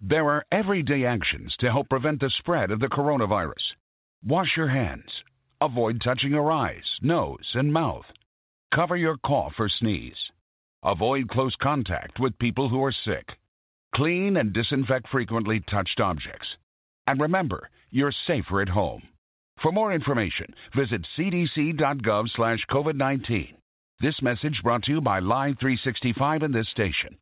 There are everyday actions to help prevent the spread of the coronavirus. Wash your hands. Avoid touching your eyes, nose, and mouth. Cover your cough or sneeze. Avoid close contact with people who are sick. Clean and disinfect frequently touched objects. And remember, you're safer at home. For more information, visit cdc.gov/covid19. This message brought to you by Live 365 and this station.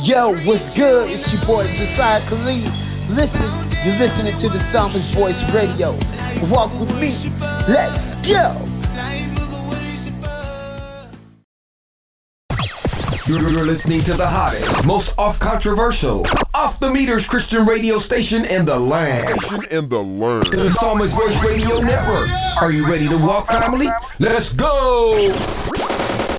Yo, what's good? It's your boy Josiah Khalid. Listen, you're listening to the Psalmist Voice Radio. Walk with me. Let's go. You're listening to the hottest, most off controversial, off the meters Christian radio station in the land. In the land. The Psalmist Voice Radio Network. Are you ready to walk, family? Let's go.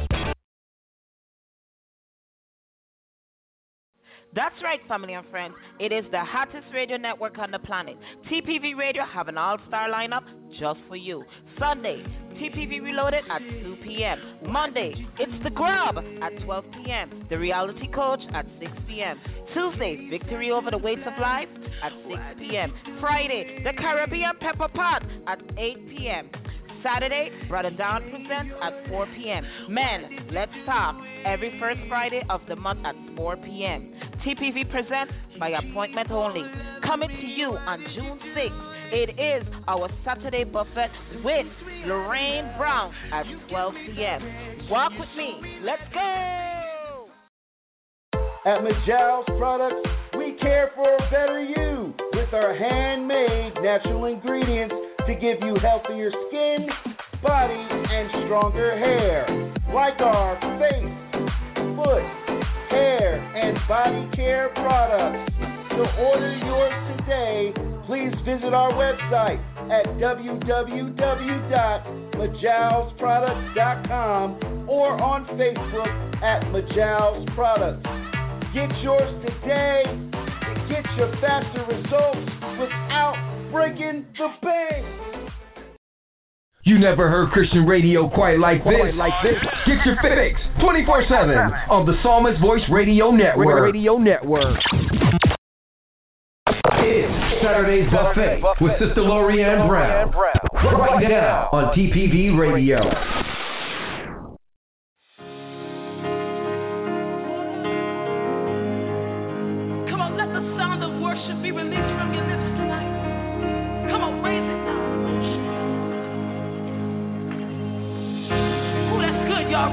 That's right, family and friends. It is the hottest radio network on the planet. TPV Radio have an all-star lineup just for you. Sunday, TPV Reloaded at 2 p.m. Monday, it's The Grub at 12 p.m. The Reality Coach at 6 p.m. Tuesday, Victory Over the Weights of Life at 6 p.m. Friday, The Caribbean Pepper Pot at 8 p.m. Saturday, Brother Don presents at 4 p.m. Men, let's talk every first Friday of the month at 4 p.m. TPV presents by appointment only. Coming to you on June 6th. It is our Saturday buffet with Lorraine Brown at 12 p.m. Walk with me. Let's go. At Majal's Products, we care for a better you with our handmade natural ingredients to give you healthier skin, body, and stronger hair. Like our face, foot, hair, and body care products. To order yours today, please visit our website at www.majalsproducts.com or on Facebook at Majal's Products. Get yours today and get your faster results without breaking the bank. You never heard Christian radio quite like this. Quite like this. Get your fix 24 7 on the Psalmist Voice Radio Network. Radio Network. It's Saturday's Buffet with Sister Lorraine Brown. Right now on TPV Radio.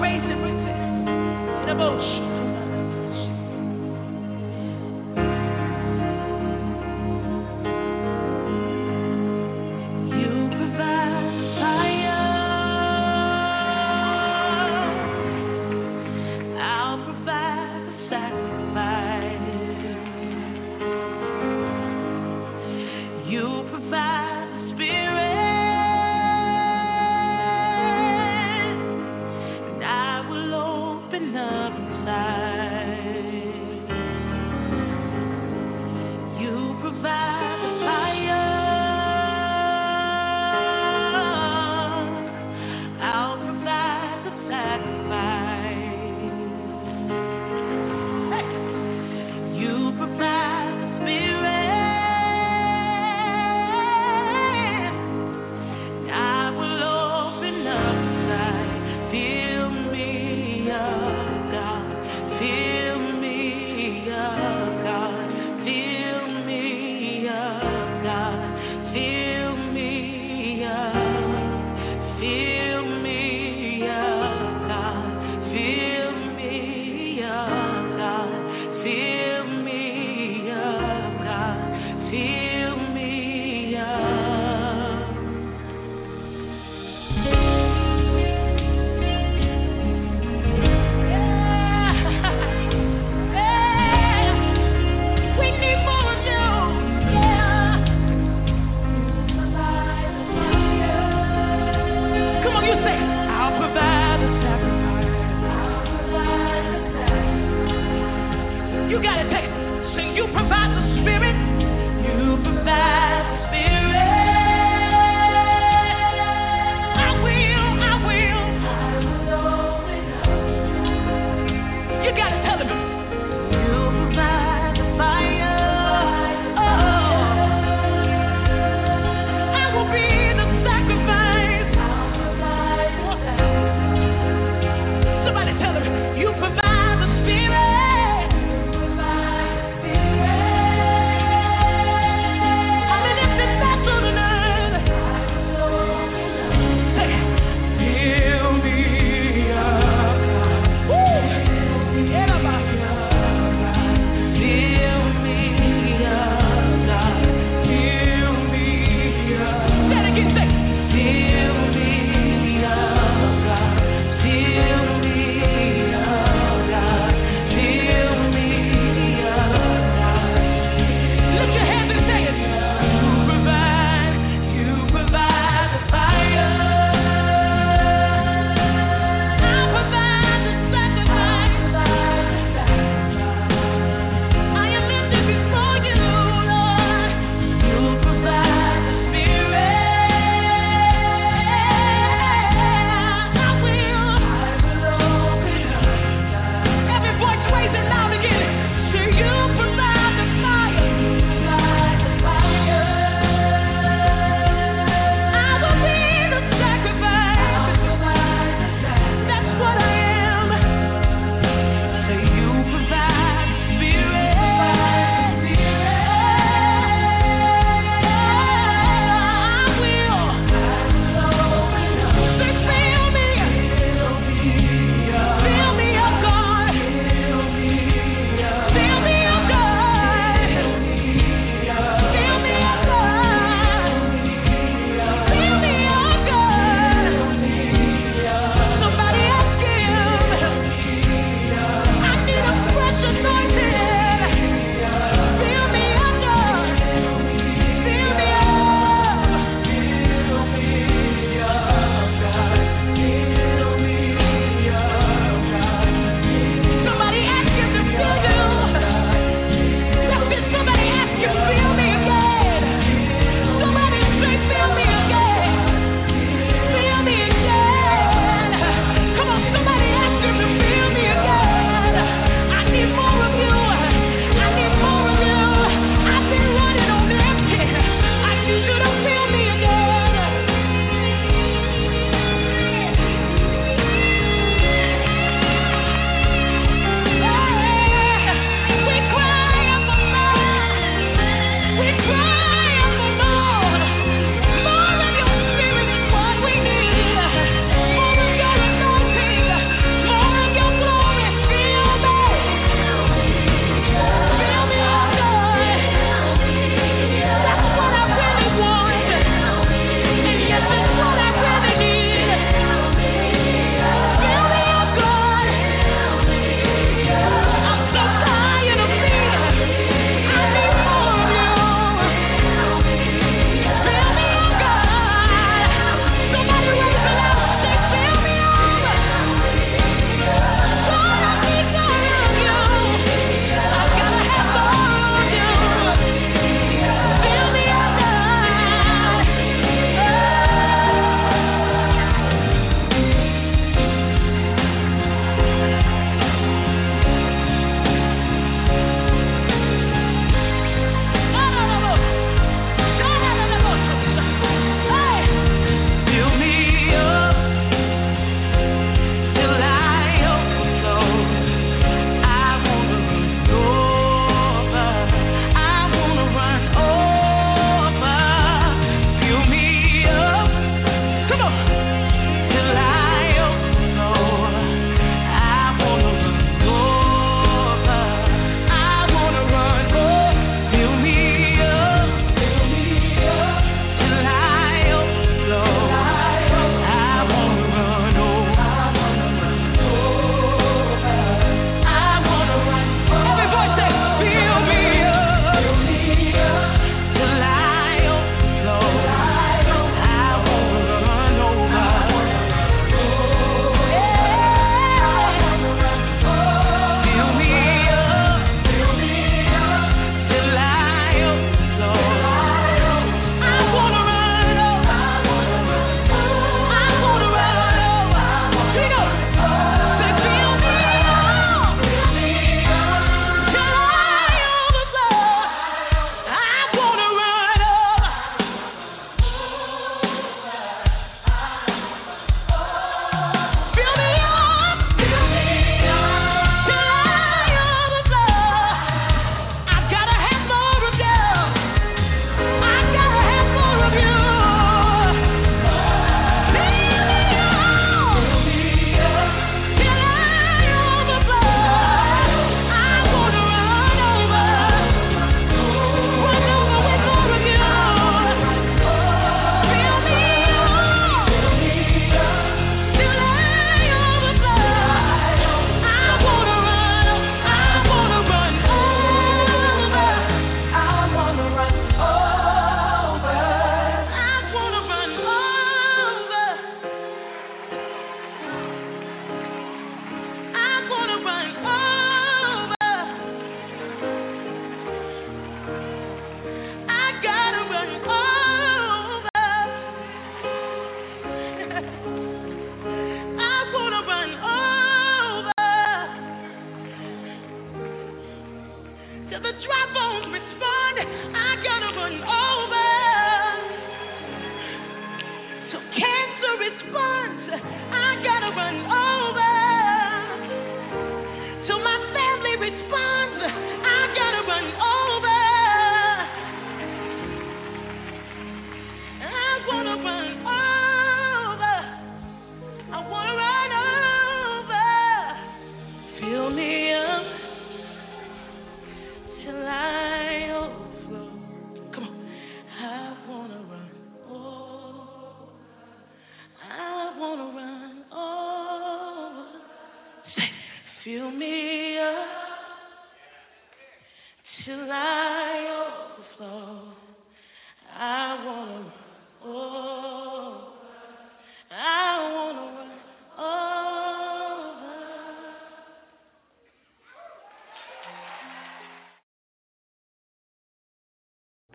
Raise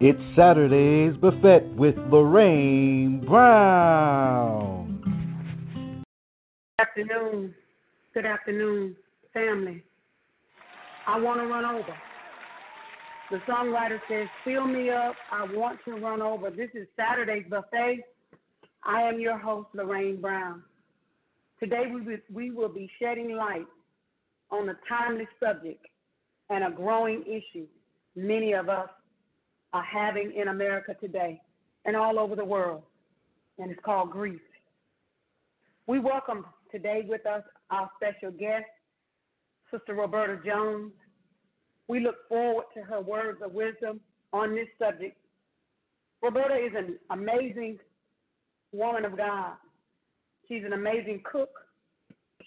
It's Saturday's Buffet with Lorraine Brown. Good afternoon. Good afternoon, family. I want to run over. The songwriter says, Fill me up. I want to run over. This is Saturday's buffet. I am your host, Lorraine Brown. Today we will be shedding light on a timely subject and a growing issue many of us are having in America today and all over the world, and it's called grief. We welcome today with us our special guest, Sister Roberta Jones. We look forward to her words of wisdom on this subject. Roberta is an amazing woman of God. She's an amazing cook.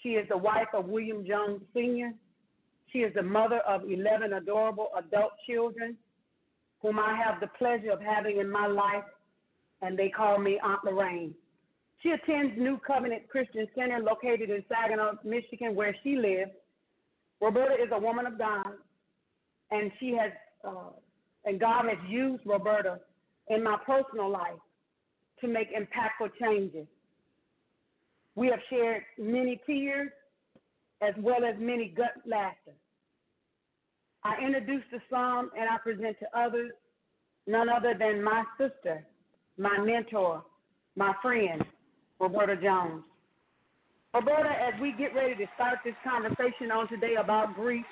She is the wife of William Jones Sr. She is the mother of 11 adorable adult children whom I have the pleasure of having in my life, and they call me Aunt Lorraine. She attends New Covenant Christian Center located in Saginaw, Michigan, where she lives. Roberta is a woman of God, and she has, uh, and God has used Roberta in my personal life to make impactful changes. We have shared many tears as well as many gut laughter. I introduce the psalm and I present to others none other than my sister, my mentor, my friend, Roberta Jones. Roberta, as we get ready to start this conversation on today about grief,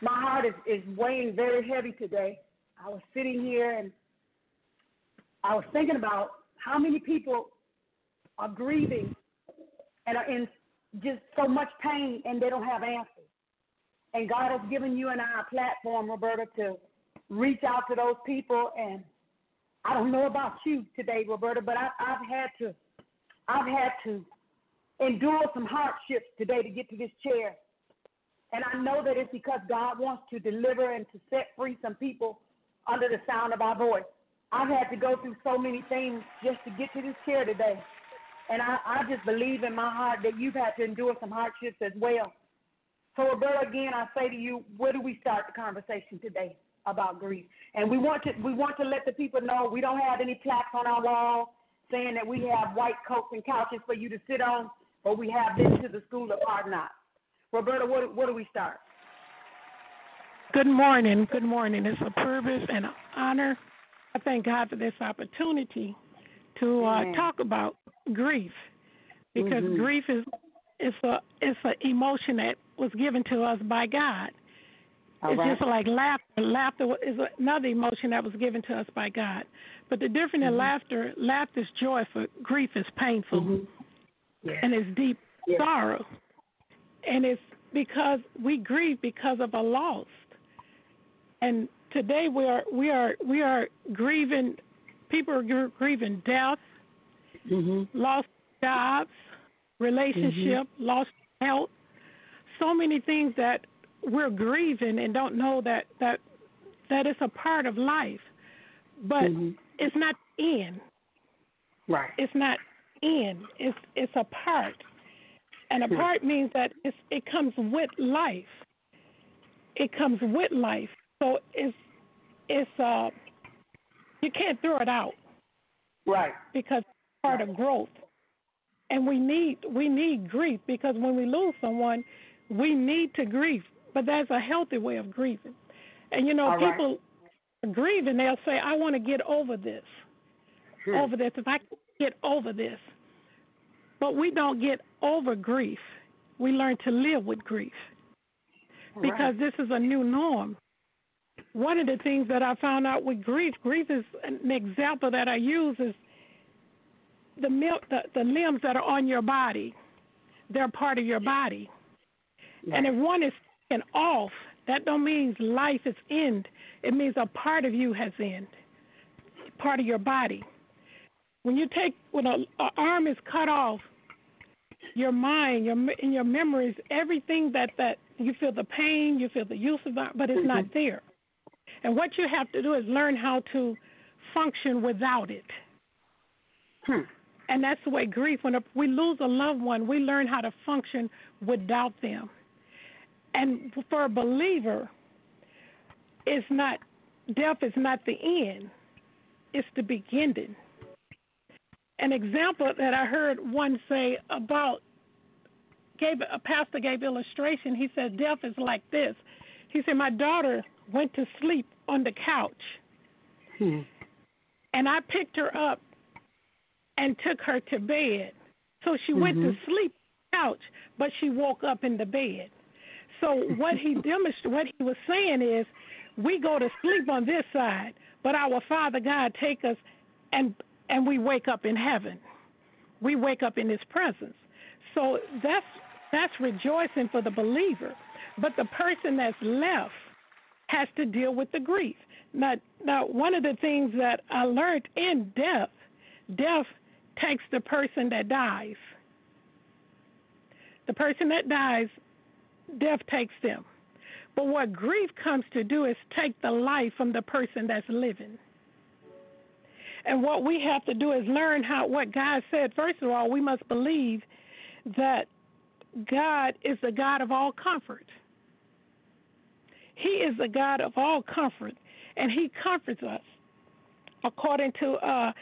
my heart is, is weighing very heavy today. I was sitting here and I was thinking about how many people are grieving and are in just so much pain and they don't have answers. And God has given you and I a platform, Roberta, to reach out to those people. And I don't know about you today, Roberta, but I, I've had to, I've had to endure some hardships today to get to this chair. And I know that it's because God wants to deliver and to set free some people under the sound of our voice. I've had to go through so many things just to get to this chair today. And I, I just believe in my heart that you've had to endure some hardships as well. So, Roberta, again, I say to you, where do we start the conversation today about grief? And we want to we want to let the people know we don't have any plaques on our wall saying that we have white coats and couches for you to sit on, but we have been to the school of hard knocks. Roberta, where, where do we start? Good morning. Good morning. It's a privilege and an honor. I thank God for this opportunity to uh, talk about grief because Mhm. grief is it's a it's an emotion that was given to us by God. All it's right. just like laughter. Laughter is another emotion that was given to us by God. But the difference in Mhm. laughter, laughter is joyful, grief is painful, Mhm. Yeah. and it's deep Yeah. sorrow. And it's because we grieve because of a loss. And today we are we are we are grieving. People are grieving death, Mhm. lost jobs, relationship, lost health. So many things that we're grieving and don't know that that that it's a part of life, but Mhm. it's not end. Right. It's not in. It's it's a part, and a Hmm. part means that it's, it comes with life. It comes with life, so it's it's uh you can't throw it out Right. because it's part of growth, and we need we need grief because when we lose someone, we need to grieve, but there's a healthy way of grieving. And you know, All right. people grieve and they'll say, I want to get over this. Hmm. Over this. If I can get over this. But we don't get over grief. We learn to live with grief. Because this is a new norm. One of the things that I found out with grief, grief is an example that I use is the, the the limbs that are on your body. They're part of your body. And if one is taken off, that don't mean life is end. It means a part of you has end, part of your body. When you take when a, a arm is cut off, your mind, your and your memories, everything that that you feel the pain, you feel the use of that, but it's not there. And what you have to do is learn how to function without it. Hmm. And that's the way grief, when we lose a loved one, we learn how to function without them. And for a believer, it's not, death is not the end, it's the beginning. An example that I heard one say about, gave a pastor gave illustration. He said, Death is like this. He said, My daughter went to sleep on the couch, Hmm. and I picked her up and took her to bed. So she went to Mhm. sleep on the couch, but she woke up in the bed. So what he demonstrated, what he was saying is, we go to sleep on this side, but our Father God take us and and we wake up in heaven. We wake up in His presence. So that's that's rejoicing for the believer. But the person that's left has to deal with the grief. Now, now one of the things that I learned in death, death takes the person that dies. The person that dies, death takes them. But what grief comes to do is take the life from the person that's living. And what we have to do is learn how what God said. First of all, we must believe that God is the God of all comfort. He is the God of all comfort, and He comforts us, according to uh,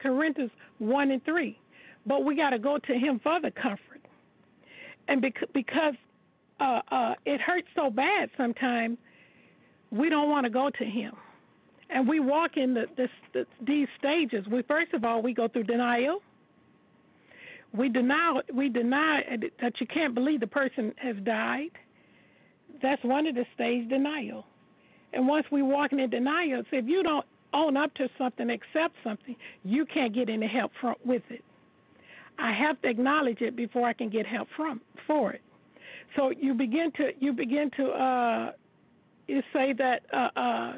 Corinthians one and three. But we got to go to Him for the comfort, and bec- because uh, uh, it hurts so bad sometimes, we don't want to go to Him, and we walk in the, this, the, these stages. We first of all we go through denial. We deny we deny that you can't believe the person has died. That's one of the stage denial. And once we walk in denial, so if you don't own up to something, accept something, you can't get any help from with it. I have to acknowledge it before I can get help from for it. So you begin to you begin to uh, you say that uh, uh,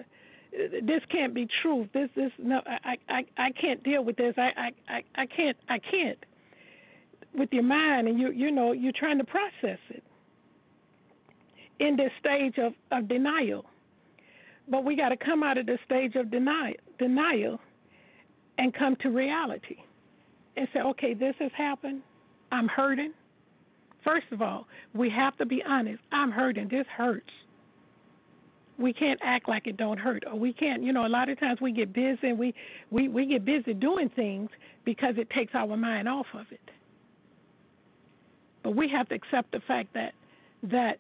this can't be true. This this no I, I I can't deal with this. I I I, I can't I can't with your mind and you you know you're trying to process it in this stage of, of denial. But we got to come out of the stage of denial, denial and come to reality and say, okay, this has happened. I'm hurting. First of all, we have to be honest. I'm hurting. This hurts. We can't act like it don't hurt, or we can't. You know, a lot of times we get busy and we we we get busy doing things because it takes our mind off of it. But we have to accept the fact that that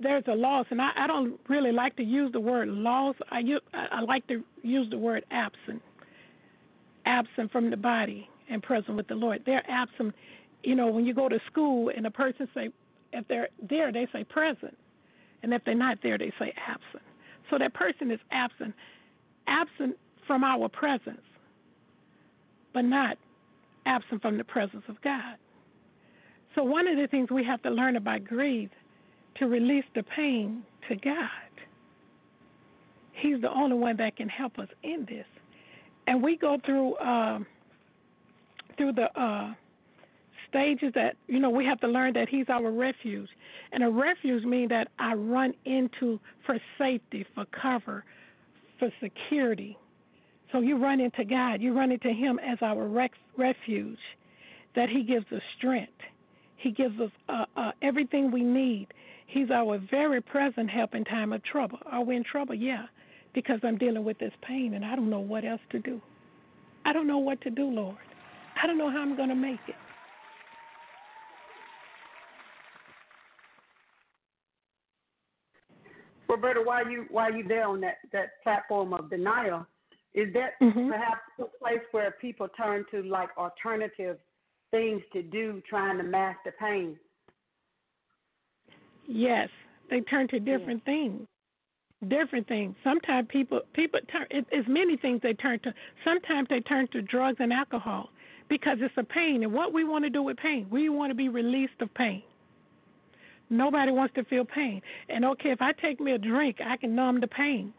there's a loss, and I, I don't really like to use the word loss. I use, I like to use the word absent, absent from the body and present with the Lord. They're absent. You know, when you go to school and a person say, if they're there, they say present, and if they're not there, they say absent. So that person is absent, absent from our presence, but not absent from the presence of God. So one of the things we have to learn about grief to release the pain to God. He's the only one that can help us in this. And we go through um, through the uh, stages that you know we have to learn that He's our refuge, and a refuge means that I run into for safety, for cover, for security. So you run into God, you run into Him as our refuge, that He gives us strength. He gives us uh, uh, everything we need. He's our very present help in time of trouble. Are we in trouble? Yeah, because I'm dealing with this pain and I don't know what else to do. I don't know what to do, Lord. I don't know how I'm going to make it. Roberta, while you while you there on that that platform of denial, is that Mhm. perhaps a place where people turn to like alternative things to do, trying to mask the pain? Yes, they turn to different things. Different things. Sometimes people people turn. It, it's many things they turn to. Sometimes they turn to drugs and alcohol because it's a pain. And what we want to do with pain, we want to be released of pain. Nobody wants to feel pain. And okay, if I take me a drink, I can numb the pain.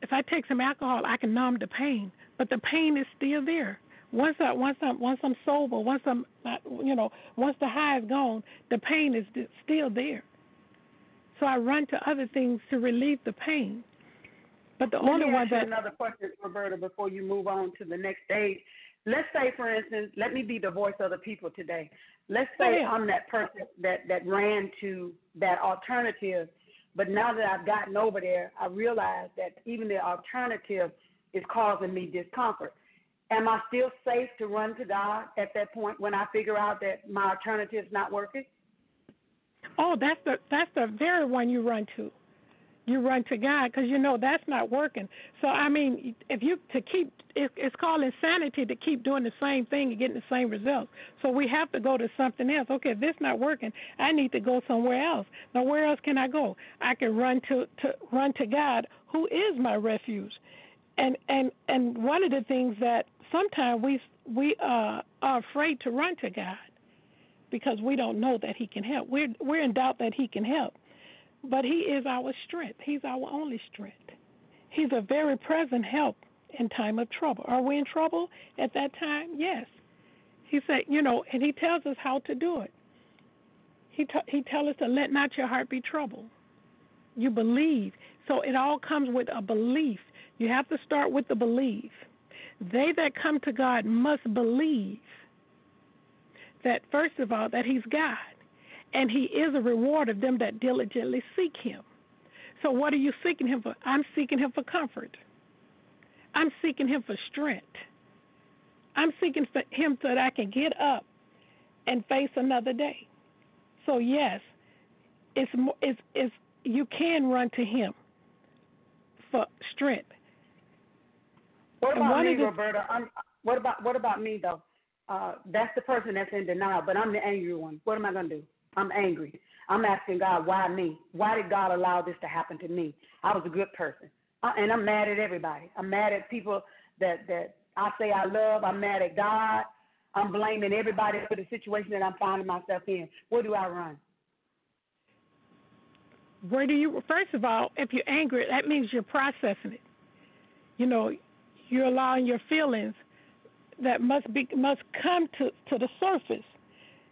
If I take some alcohol, I can numb the pain, but the pain is still there. Once I once I'm once I'm sober, once I'm not, you know, once the high is gone, the pain is still there. So I run to other things to relieve the pain. But the Let only me one ask you that another question, Roberta, before you move on to the next stage. Let's say, for instance, let me be the voice of the people today. Let's say ahead. I'm that person that that ran to that alternative, but now that I've gotten over there, I realize that even the alternative is causing me discomfort. Am I still safe to run to God at that point when I figure out that my alternative's not working? Oh, that's the that's the very one you run to. You run to God because you know that's not working. So I mean, if you to keep it, it's called insanity to keep doing the same thing and getting the same results. So we have to go to something else. Okay, if this not working, I need to go somewhere else. Now where else can I go? I can run to to run to God, who is my refuge. And and and one of the things that sometimes we we uh, are afraid to run to God because we don't know that He can help. We're we're in doubt that He can help, but He is our strength. He's our only strength. He's a very present help in time of trouble. Are we in trouble at that time? Yes. He said, you know, and He tells us how to do it. He t- He tells us to let not your heart be troubled. You believe, so it all comes with a belief. You have to start with the belief. They that come to God must believe that first of all that he's God and he is a reward of them that diligently seek him. So what are you seeking him for? I'm seeking him for comfort. I'm seeking him for strength. I'm seeking for him so that I can get up and face another day. So yes, it's it's it's you can run to him for strength. What about me, the- Roberta? I'm, what about what about me though? Uh, that's the person that's in denial, but I'm the angry one. What am I gonna do? I'm angry. I'm asking God, why me? Why did God allow this to happen to me? I was a good person, uh, and I'm mad at everybody. I'm mad at people that that I say I love. I'm mad at God. I'm blaming everybody for the situation that I'm finding myself in. Where do I run? Where do you first of all, if you're angry, that means you're processing it. You know, you're allowing your feelings that must be must come to to the surface.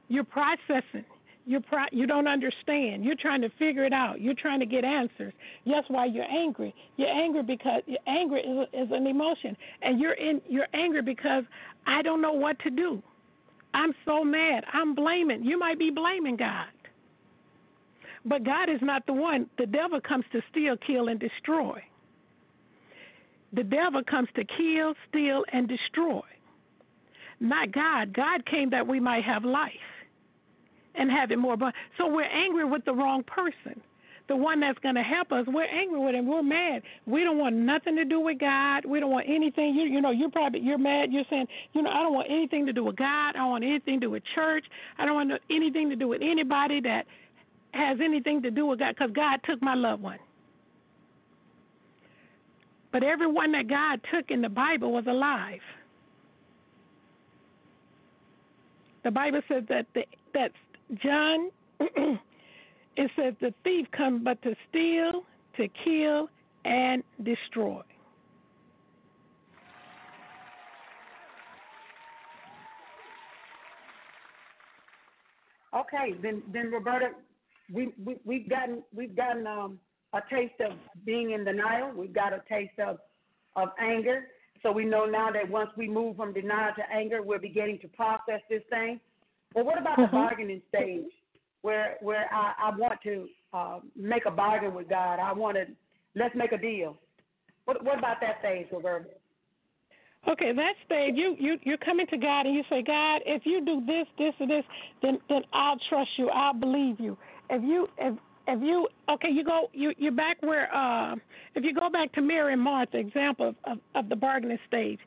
You're processing. You're you don't understand. You're trying to figure it out. You're trying to get answers. That's why you're angry. You're angry because you're angry is, is an emotion, and you're in you're angry because I don't know what to do. I'm so mad. I'm blaming. You might be blaming God. But God is not the one. The devil comes to steal, kill, and destroy. The devil comes to kill, steal, and destroy. Not God. God came that we might have life and have it more But So we're angry with the wrong person. The one that's going to help us, we're angry with him. We're mad. We don't want nothing to do with God. We don't want anything. You, you know, you're probably you're mad. You're saying, you know, I don't want anything to do with God. I don't want anything to do with church. I don't want anything to do with anybody that has anything to do with God because God took my loved one. But everyone that God took in the Bible was alive. The Bible says that the, that John it says the thief comes but to steal, to kill, and destroy. Okay, then then Roberta, we, we we've gotten we've gotten um, a taste of being in denial. We've got a taste of of anger. So we know now that once we move from denial to anger, we're beginning to process this thing. Well, what about Mhm. the bargaining stage, where where I, I want to uh, make a bargain with God? I want to let's make a deal. What what about that stage, Roberta? Okay, that stage you you you're coming to God and you say, God, if you do this, this, or this, then then I'll trust you. I'll believe you. If you if if you okay, you go you you're back where uh, if you go back to Mary and Martha example of, of, of the bargaining stage,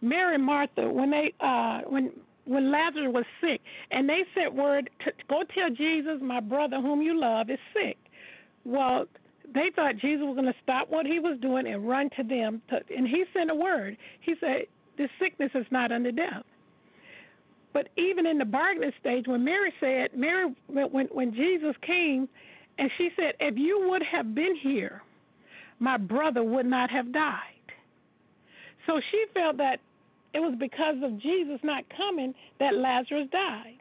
Mary and Martha when they uh, when when Lazarus was sick and they sent word to go tell Jesus, my brother whom you love is sick. Well, they thought Jesus was going to stop what he was doing and run to them, to, and he sent a word. He said, "This sickness is not unto death." But even in the bargaining stage, when Mary said, Mary, when when Jesus came, and she said, "If you would have been here, my brother would not have died." So she felt that it was because of Jesus not coming that Lazarus died.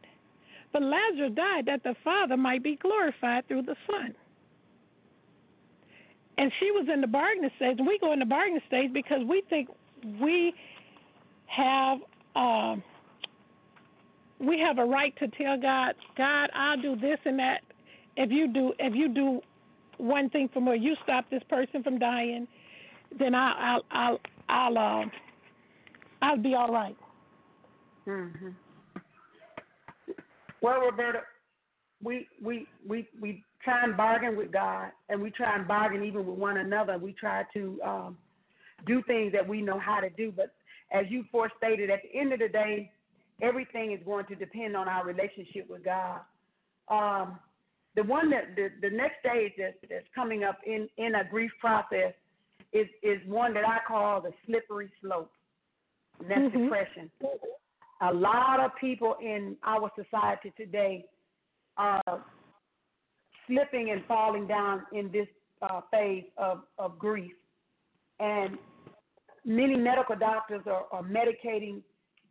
But Lazarus died that the Father might be glorified through the Son. And she was in the bargaining stage, and we go in the bargaining stage because we think we have um, we have a right to tell God, God, I'll do this and that. If you do, if you do one thing for me, you stop this person from dying, then I'll, I'll, I'll, I'll, uh, I'll be all right. Mm-hmm. Well, Roberta, we we we we try and bargain with God, and we try and bargain even with one another. We try to um, do things that we know how to do. But as you forestated, at the end of the day, everything is going to depend on our relationship with God. Um, the one that the, the next stage that's, that's coming up in, in a grief process is is one that I call the slippery slope. And that's Mhm. depression. A lot of people in our society today are slipping and falling down in this uh, phase of, of grief. And many medical doctors are, are medicating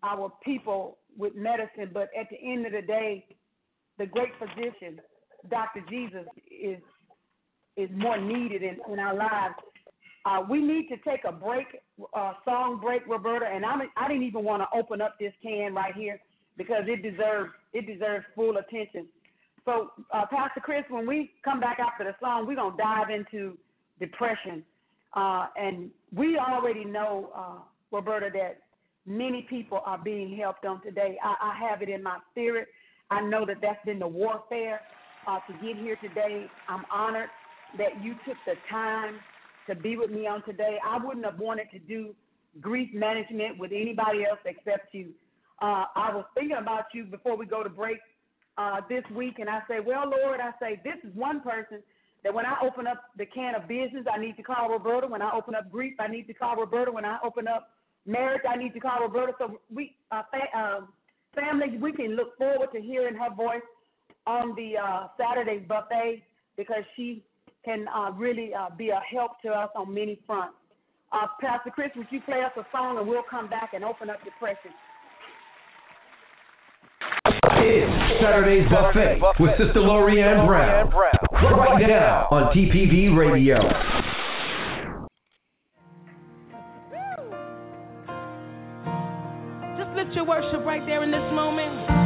our people with medicine, but at the end of the day, the great physician, Dr. Jesus, is is more needed in, in our lives. Uh, we need to take a break, uh, song break, Roberta, and I'm, I didn't even want to open up this can right here because it deserves it deserves full attention. So, uh, Pastor Chris, when we come back after the song, we're gonna dive into depression, uh, and we already know, uh, Roberta, that many people are being helped on today. I, I have it in my spirit. I know that that's been the warfare uh, to get here today. I'm honored that you took the time to be with me on today. I wouldn't have wanted to do grief management with anybody else except you. Uh, I was thinking about you before we go to break uh, this week, and I say, well, Lord, I say this is one person that when I open up the can of business, I need to call Roberta. When I open up grief, I need to call Roberta. When I open up marriage, I need to call Roberta. So we, uh, fa- uh, family, we can look forward to hearing her voice on the uh, Saturday buffet because she can uh, really uh, be a help to us on many fronts. Uh, Pastor Chris, would you play us a song and we'll come back and open up the depression? It's Saturday's Buffet with Sister Lorraine Brown. Right now on TPV Radio. Just lift your worship right there in this moment.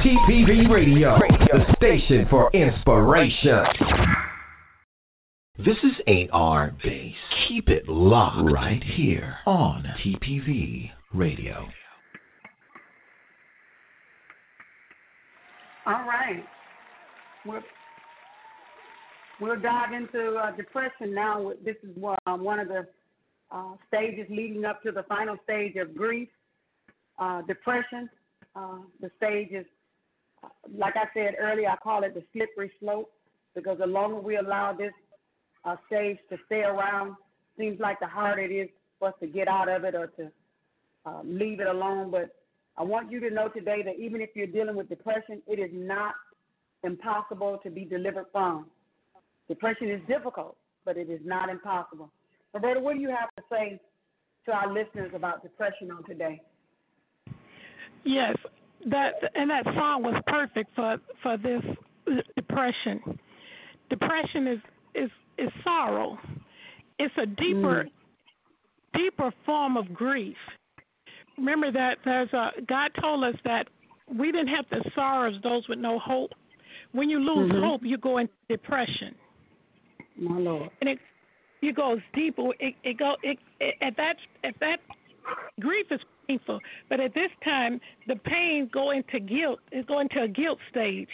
TPV Radio, the station for inspiration. This is AR Base. Keep it locked right here on TPV Radio. All right. We'll, we'll dive into uh, depression now. This is one, uh, one of the uh, stages leading up to the final stage of grief, uh, depression. Uh, the stage is, like I said earlier, I call it the slippery slope because the longer we allow this uh, stage to stay around, seems like the harder it is for us to get out of it or to uh, leave it alone. But I want you to know today that even if you're dealing with depression, it is not impossible to be delivered from. Depression is difficult, but it is not impossible. Roberta, what do you have to say to our listeners about depression on today? Yes, that and that song was perfect for for this depression. Depression is is is sorrow. It's a deeper deeper form of grief. Remember that there's a God told us that we didn't have the sorrows those with no hope. When you lose Mhm. hope, you go into depression. My Lord. and it it goes deeper. It it go it, it at that at that grief is painful, but at this time the pain go into guilt. is going to a guilt stage,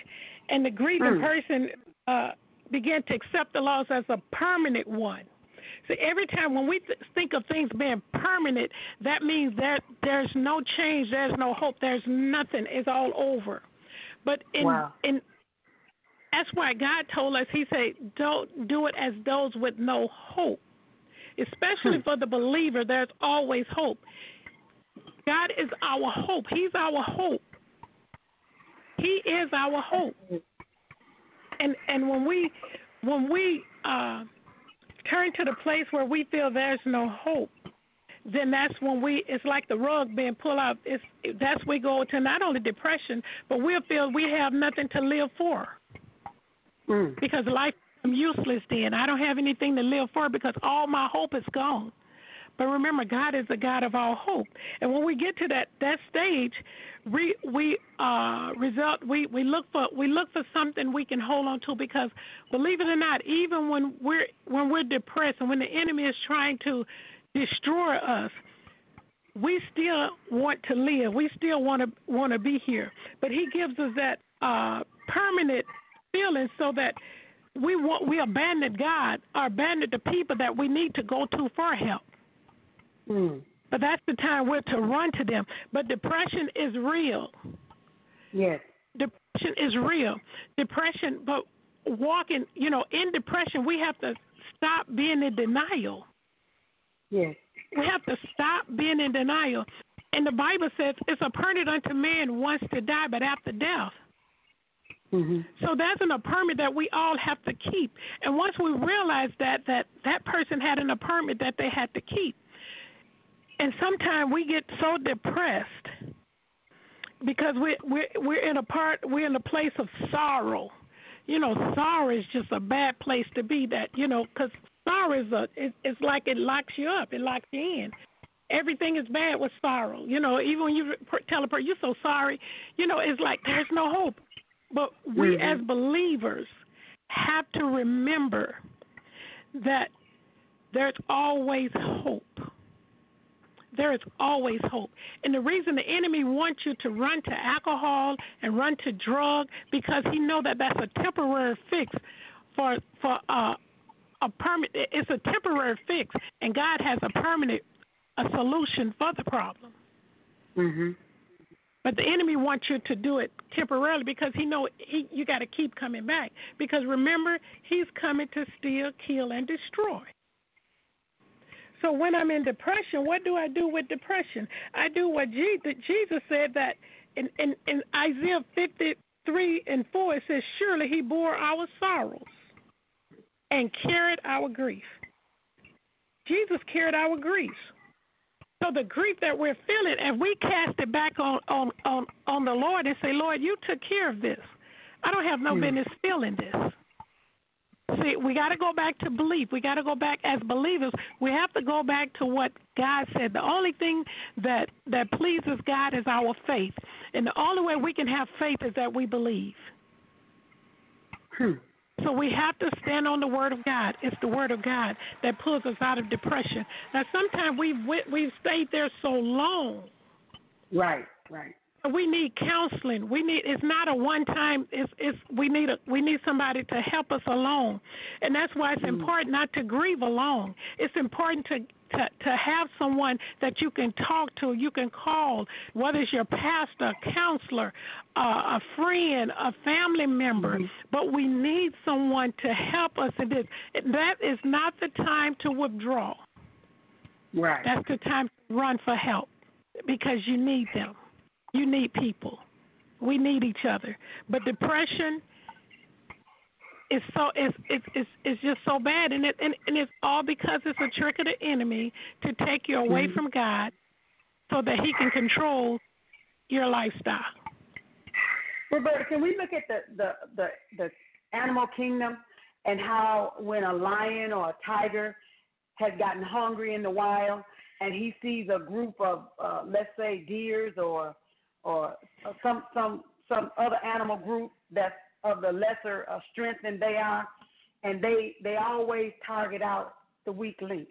and the grieving Mm. person uh, begin to accept the loss as a permanent one. So every time when we th- think of things being permanent, that means that there's no change, there's no hope, there's nothing. It's all over. But in Wow. in that's why God told us, He said, don't do it as those with no hope. Especially Hmm. for the believer, there's always hope. God is our hope. He's our hope. He is our hope. And and when we when we uh, turn to the place where we feel there's no hope, then that's when we it's like the rug being pulled out. It's that's we go to not only depression, but we'll feel we have nothing to live for Mm. because life is useless then. I don't have anything to live for because all my hope is gone. But remember, God is the God of all hope. And when we get to that that stage, we we uh result we we look for we look for something we can hold on to because believe it or not, even when we're when we're depressed and when the enemy is trying to destroy us, we still want to live. We still want to want to be here. But he gives us that uh permanent feeling so that we want we abandon God or abandon the people that we need to go to for help. Mm. But that's the time we're to run to them. But depression is real. Yes. Depression is real. Depression, but walking, you know, in depression, we have to stop being in denial. Yes. We have to stop being in denial. And the Bible says it's appointed unto man once to die, but after death. Mm-hmm. So that's an apartment that we all have to keep. And once we realize that that that person had an apartment that they had to keep, and sometimes we get so depressed because we we're we're in a part we're in a place of sorrow. You know, sorrow is just a bad place to be. That you know, because sorrow is a it, it's like it locks you up. It locks you in. Everything is bad with sorrow. You know, even when you tell a person you're so sorry, you know, it's like there's no hope. But we Mhm. as believers have to remember that there's always hope. There is always hope. And the reason the enemy wants you to run to alcohol and run to drug because he know that that's a temporary fix for for uh, a permanent it's a temporary fix and God has a permanent a solution for the problem. Mhm. But the enemy wants you to do it temporarily because he know he you got to keep coming back. Because remember, he's coming to steal, kill, and destroy. So when I'm in depression, what do I do with depression? I do what Jesus, said that in, in, in Isaiah 53 and 4, it says, Surely he bore our sorrows and carried our grief. Jesus carried our grief. So the grief that we're feeling, and we cast it back on on on on the Lord and say, Lord, you took care of this. I don't have no Hmm. business feeling this. See, we got to go back to belief. We got to go back as believers. We have to go back to what God said. The only thing that that pleases God is our faith, and the only way we can have faith is that we believe. Hmm. So we have to stand on the word of God. It's the word of God that pulls us out of depression. Now, sometimes we've we've stayed there so long. Right. Right. We need counseling. We need it's not a one time it's it's we need a we need somebody to help us along. And that's why it's important not to grieve alone. It's important to to to have someone that you can talk to, you can call, whether it's your pastor, counselor, uh, a friend, a family member. But we need someone to help us in this. That is not the time to withdraw. Right. That's the time to run for help because you need them. You need people. We need each other. But depression is so it's it's it's, it's just so bad, and it and, and it's all because it's a trick of the enemy to take you away Mhm. from God, so that he can control your lifestyle. Roberta, can we look at the, the, the, the animal kingdom and how when a lion or a tiger has gotten hungry in the wild and he sees a group of, uh, let's say, deers or or some some some other animal group that's of the lesser uh, strength than they are, and they they always target out the weak link.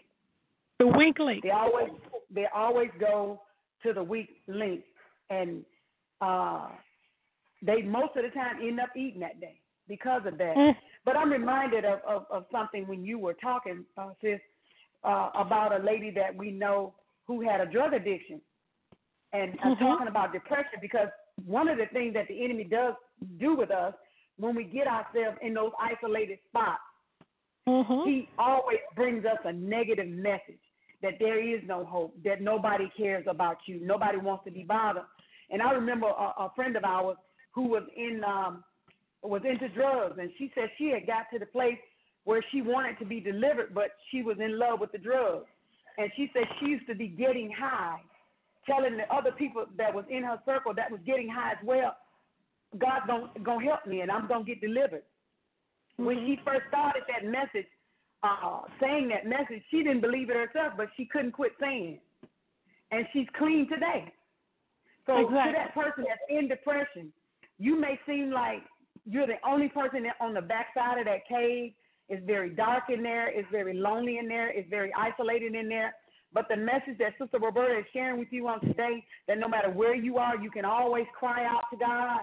The weak link. They always they always go to the weak link, and uh, they most of the time end up eating that day because of that. Mm. But I'm reminded of, of, of something when you were talking, uh, sis, uh, about a lady that we know who had a drug addiction, and I'm Mhm. talking about depression because one of the things that the enemy does do with us when we get ourselves in those isolated spots Mm-hmm. he always brings us a negative message that there is no hope, that nobody cares about you, nobody wants to be bothered. And I remember a, a friend of ours who was in um, was into drugs, and she said she had got to the place where she wanted to be delivered, but she was in love with the drugs. And she said she used to be getting high, telling the other people that was in her circle that was getting high as well, God's gonna, gonna help me and I'm gonna get delivered when she first started that message, uh, saying that message, she didn't believe it herself, but she couldn't quit saying it. And she's clean today. So Exactly. to that person that's in depression, you may seem like you're the only person that on the backside of that cave. It's very dark in there. It's very lonely in there. It's very isolated in there. But the message that Sister Roberta is sharing with you on today, that no matter where you are, you can always cry out to God.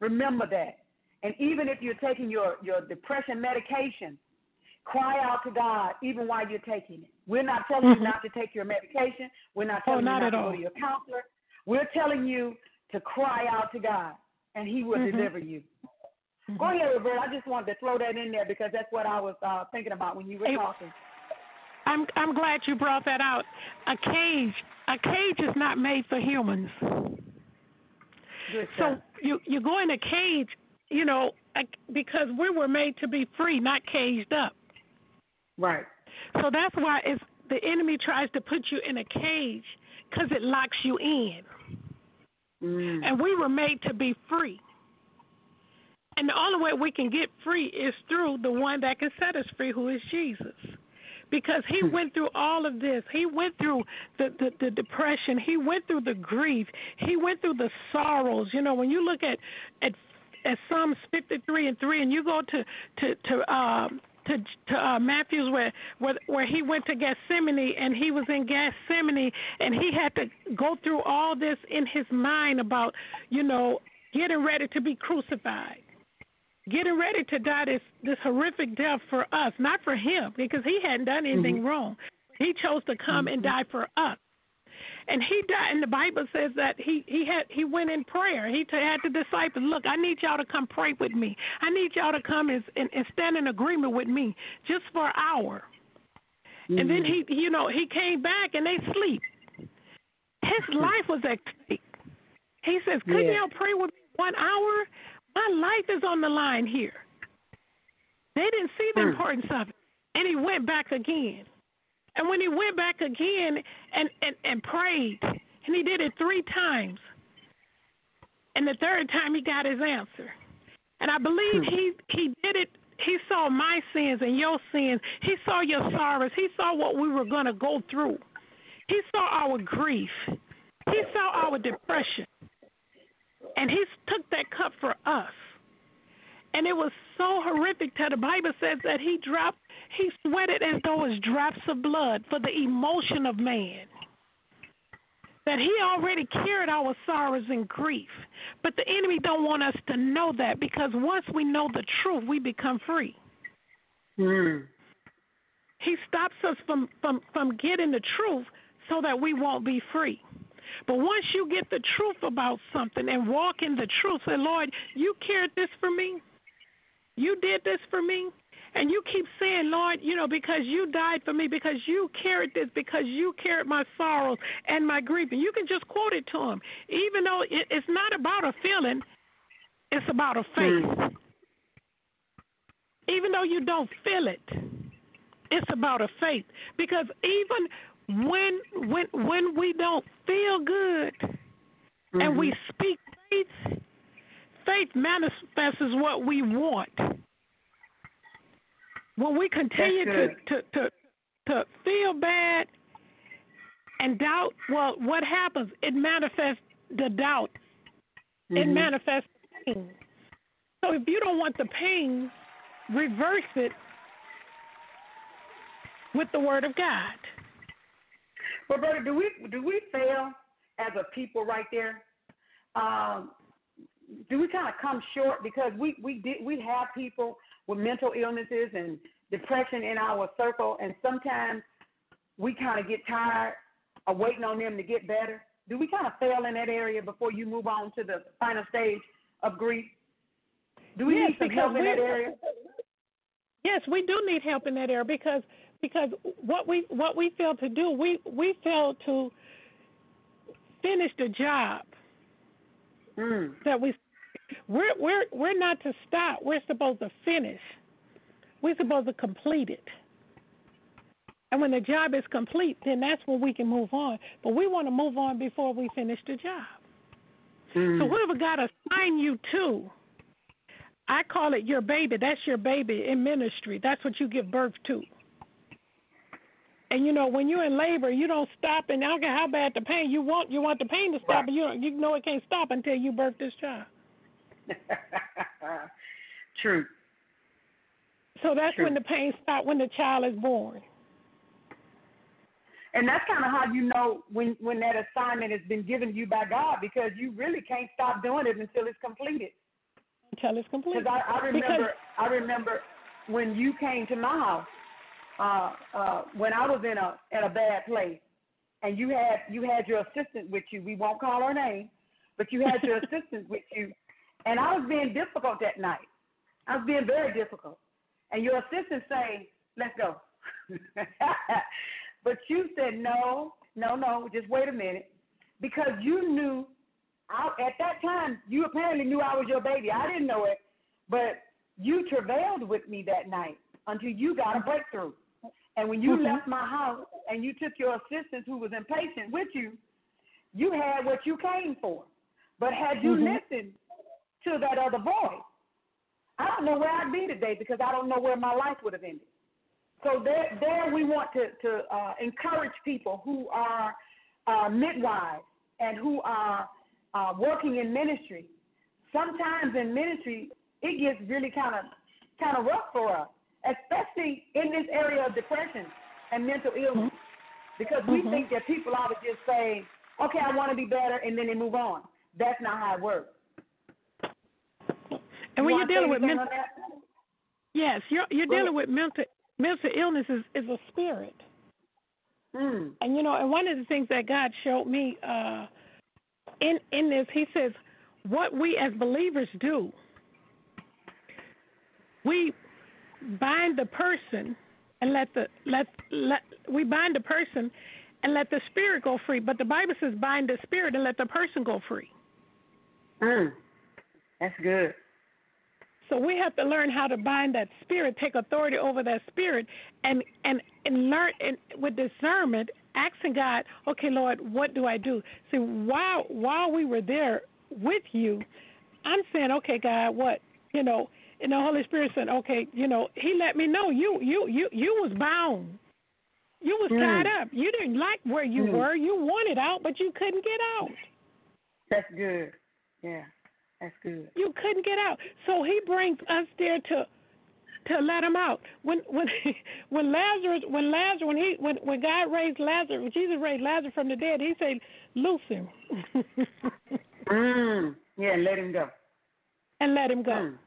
Remember that. And even if you're taking your, your depression medication, cry out to God even while you're taking it. We're not telling Mhm. you not to take your medication. We're not Oh, telling not you not to all. go to your counselor. We're telling you to cry out to God, and He will Mhm. deliver you. Go ahead, Roberta. I just wanted to throw that in there because that's what I was uh, thinking about when you were Hey, talking. I'm I'm glad you brought that out. A cage, a cage is not made for humans. Good So stuff. you you go in a cage, you know, because we were made to be free, not caged up. Right. So that's why it's the enemy tries to put you in a cage because it locks you in. Mm. And we were made to be free. And the only way we can get free is through the one that can set us free, who is Jesus. Because he went through all of this. He went through the, the, the depression. He went through the grief. He went through the sorrows. You know, when you look at at, at Psalms 53 and 3, and you go to to to um, to, to uh, Matthew's where, where where he went to Gethsemane and he was in Gethsemane and he had to go through all this in his mind about you know getting ready to be crucified, getting ready to die this this horrific death for us, not for him because he hadn't done anything Mhm. wrong. He chose to come and die for us. And he died, and the Bible says that he he had he went in prayer. He t- had the disciples, look, I need y'all to come pray with me. I need y'all to come and, and, and stand in agreement with me just for an hour. And then he, you know, he came back and they sleep. His life was at stake. He says, "Could Yeah. y'all pray with me one hour? My life is on the line here." They didn't see the Hmm. importance of it, and he went back again. And when he went back again and, and, and prayed, and he did it three times, and the third time he got his answer. And I believe he he did it. He saw my sins and your sins. He saw your sorrows. He saw what we were going to go through. He saw our grief. He saw our depression. And he took that cup for us. And it was so horrific that the Bible says that he dropped, he sweated as though it was drops of blood for the emotion of man. That he already carried our sorrows and grief. But the enemy don't want us to know that because once we know the truth, we become free. Mm. He stops us from, from, from getting the truth so that we won't be free. But once you get the truth about something and walk in the truth, say, Lord, you cared this for me. You did this for me. And you keep saying, Lord, you know, because you died for me, because you carried this, because you carried my sorrows and my grief. And you can just quote it to him. Even though it, it's not about a feeling, it's about a faith. Hmm. Even though you don't feel it, it's about a faith. Because even when when when we don't feel good and we speak faith, faith manifests what we want. When we continue to, to, to to feel bad and doubt, well, what happens? It manifests the doubt. It Mhm. manifests pain. So if you don't want the pain, reverse it with the word of God. Roberta, do we do we fail as a people right there? Um, do we kind of come short because we we did we have people with mental illnesses and depression in our circle, and sometimes we kind of get tired of waiting on them to get better. Do we kind of fail in that area before you move on to the final stage of grief? Do we Yes, need some help in that area? Yes, we do need help in that area because because what we what we fail to do, we we fail to finish the job Mm. that we we're we're we're not to stop. We're supposed to finish. We're supposed to complete it. And when the job is complete, then that's when we can move on. But we want to move on before we finish the job. Mm. So whoever God assigned you to, I call it your baby. That's your baby in ministry. That's what you give birth to. And you know, when you're in labor, you don't stop, and I don't care how bad the pain you want. You want the pain to stop, Right. but you don't, you know it can't stop until you birth this child. True. So that's True. when the pain stops when the child is born. And that's kind of how you know when when that assignment has been given to you by God because you really can't stop doing it until it's completed. Until it's completed. Because I, I remember Because- I remember when you came to my house uh, uh, when I was in a in a bad place, and you had you had your assistant with you. We won't call her name, but you had your assistant with you, and I was being difficult that night. I was being very difficult, and your assistant say, "Let's go," but you said, "No, no, no, just wait a minute," because you knew. I, at that time, you apparently knew I was your baby. I didn't know it, but you travailed with me that night until you got a breakthrough. And when you Mhm. left my house and you took your assistant who was impatient with you, you had what you came for. But had you Mhm. listened to that other voice, I don't know where I'd be today because I don't know where my life would have ended. So there, there we want to, to uh, encourage people who are uh, midwives and who are uh, working in ministry. Sometimes in ministry, it gets really kind of kind of rough for us, especially in this area of depression and mental illness, because we Mhm. think that people ought to just say, "Okay, I want to be better," and then they move on. That's not how it works. And when You you're dealing with mental, yes, you're you're Go dealing with mental mental illness is, is a spirit. Mm. And you know, and one of the things that God showed me uh, in in this, He says, what we as believers do, we bind the person and let the let let we bind the person and let the spirit go free. But the Bible says, bind the spirit and let the person go free. Mm. That's good. So we have to learn how to bind that spirit, take authority over that spirit, and and and learn and with discernment, asking God, okay, Lord, what do I do? See, while while we were there with you, I'm saying, okay, God, what you know, and the Holy Spirit said, okay, you know, He let me know you you you you was bound, you was Mm. tied up, you didn't like where you Mm. were, you wanted out, but you couldn't get out. That's good. Yeah, that's good. You couldn't get out. So he brings us there to to let him out. When when when Lazarus when Lazarus when he when when God raised Lazarus when Jesus raised Lazarus from the dead, he said, Loose him Mm. Yeah, let him go. and let him go. Mm.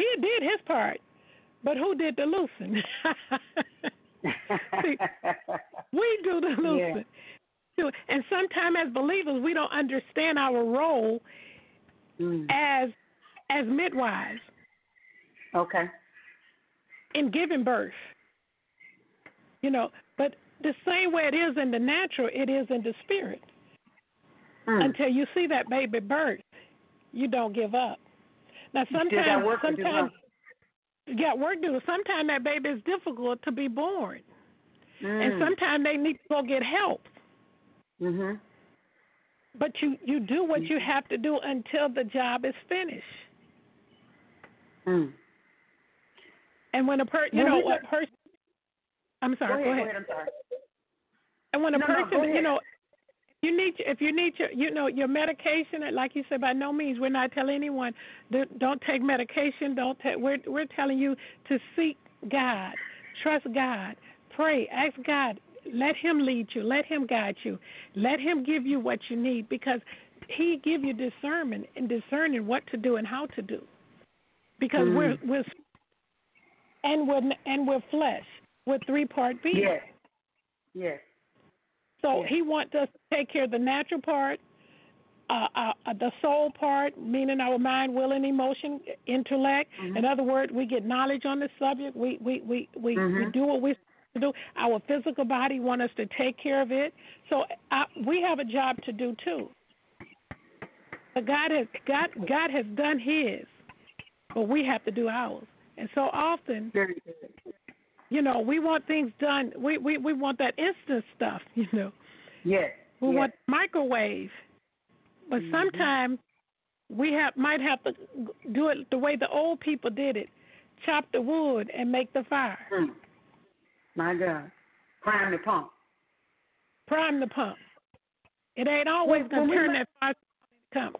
He did his part. But who did the loosing? See, we do the loosing. too. And sometimes as believers we don't understand our role Mm. as as midwives Okay. in giving birth. You know, but the same way it is in the natural, it is in the spirit. Mm. Until you see that baby birth, you don't give up. Now You still got sometimes sometimes got work to do. Sometimes that baby is difficult to be born. And Mm. sometimes they need to go get help. Mhm. But you you do what you have to do until the job is finished. Mm. And when a per you know a person I'm sorry, Go ahead. Go ahead. I'm sorry. And when a No, no, person, go you know, you need if you need your you know your medication, like you said, by no means we're not telling anyone don't, take medication. Don't take. We're we're telling you to seek God, trust God, pray, ask God, let Him lead you, let Him guide you, let Him give you what you need because He give you discernment and discerning what to do and how to do. Because Mm. we're we're and we're and we're flesh. We're three part beings. Yes. Yes. So Yeah. he wants us to take care of the natural part, uh, uh, uh, the soul part, meaning our mind, will, and emotion, intellect. Mhm. In other words, we get knowledge on the subject. We we we we, we Mhm. do what we do. Our physical body want us to take care of it. So uh, we have a job to do too. But God has God God has done His, but we have to do ours. And so often. You know, we want things done. We we we want that instant stuff. You know. Yes. We yes. want microwave, but Mhm. sometimes we have might have to do it the way the old people did it: chop the wood and make the fire. Mm. My God. Prime the pump. Prime the pump. It ain't always when gonna turn look- that fire come.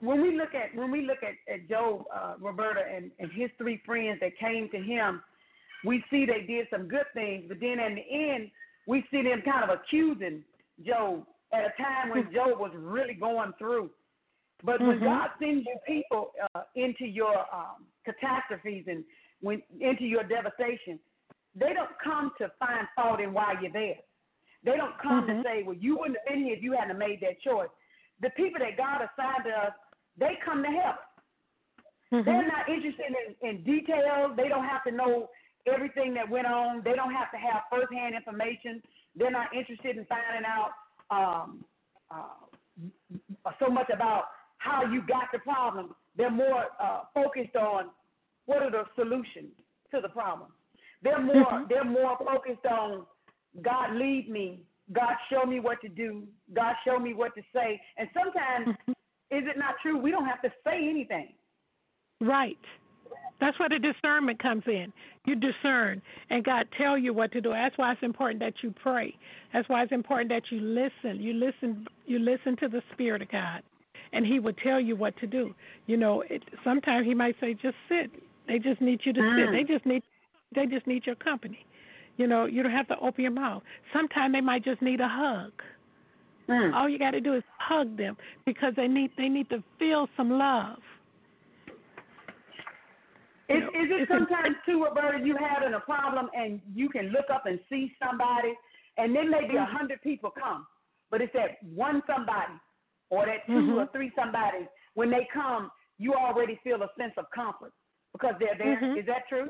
when we look at when we look at, at Job, uh, Roberta, and, and his three friends that came to him, we see they did some good things, but then in the end, we see them kind of accusing Job at a time when Job was really going through. But when Mhm. God sends you people uh, into your um, catastrophes and when into your devastation, they don't come to find fault in why you're there. They don't come Mhm. to say, "Well, you wouldn't have been here if you hadn't made that choice." The people that God assigned to us, they come to help. Mm-hmm. They're not interested in, in details. They don't have to know everything that went on. They don't have to have firsthand information. They're not interested in finding out um, uh, so much about how you got the problem. They're more uh, focused on what are the solutions to the problem. They're more Mhm. they're more focused on God lead me, God show me what to do, God show me what to say. And sometimes is it not true? We don't have to say anything. Right. That's where the discernment comes in. You discern, and God tell you what to do. That's why it's important that you pray. That's why it's important that you listen. You listen. You listen to the Spirit of God, and He will tell you what to do. You know, it, sometimes He might say, "Just sit." They just need you to sit. Mm. They just need. They just need your company. You know, you don't have to open your mouth. Sometimes they might just need a hug. Mm. All you got to do is hug them because they need they need to feel some love. Is, know, is it sometimes too, Roberta, you having a problem and you can look up and see somebody, and then maybe a hundred people come, but it's that one somebody or that 2 Mhm. or three somebodies. When they come, you already feel a sense of comfort because they're there. Is Mhm. that true?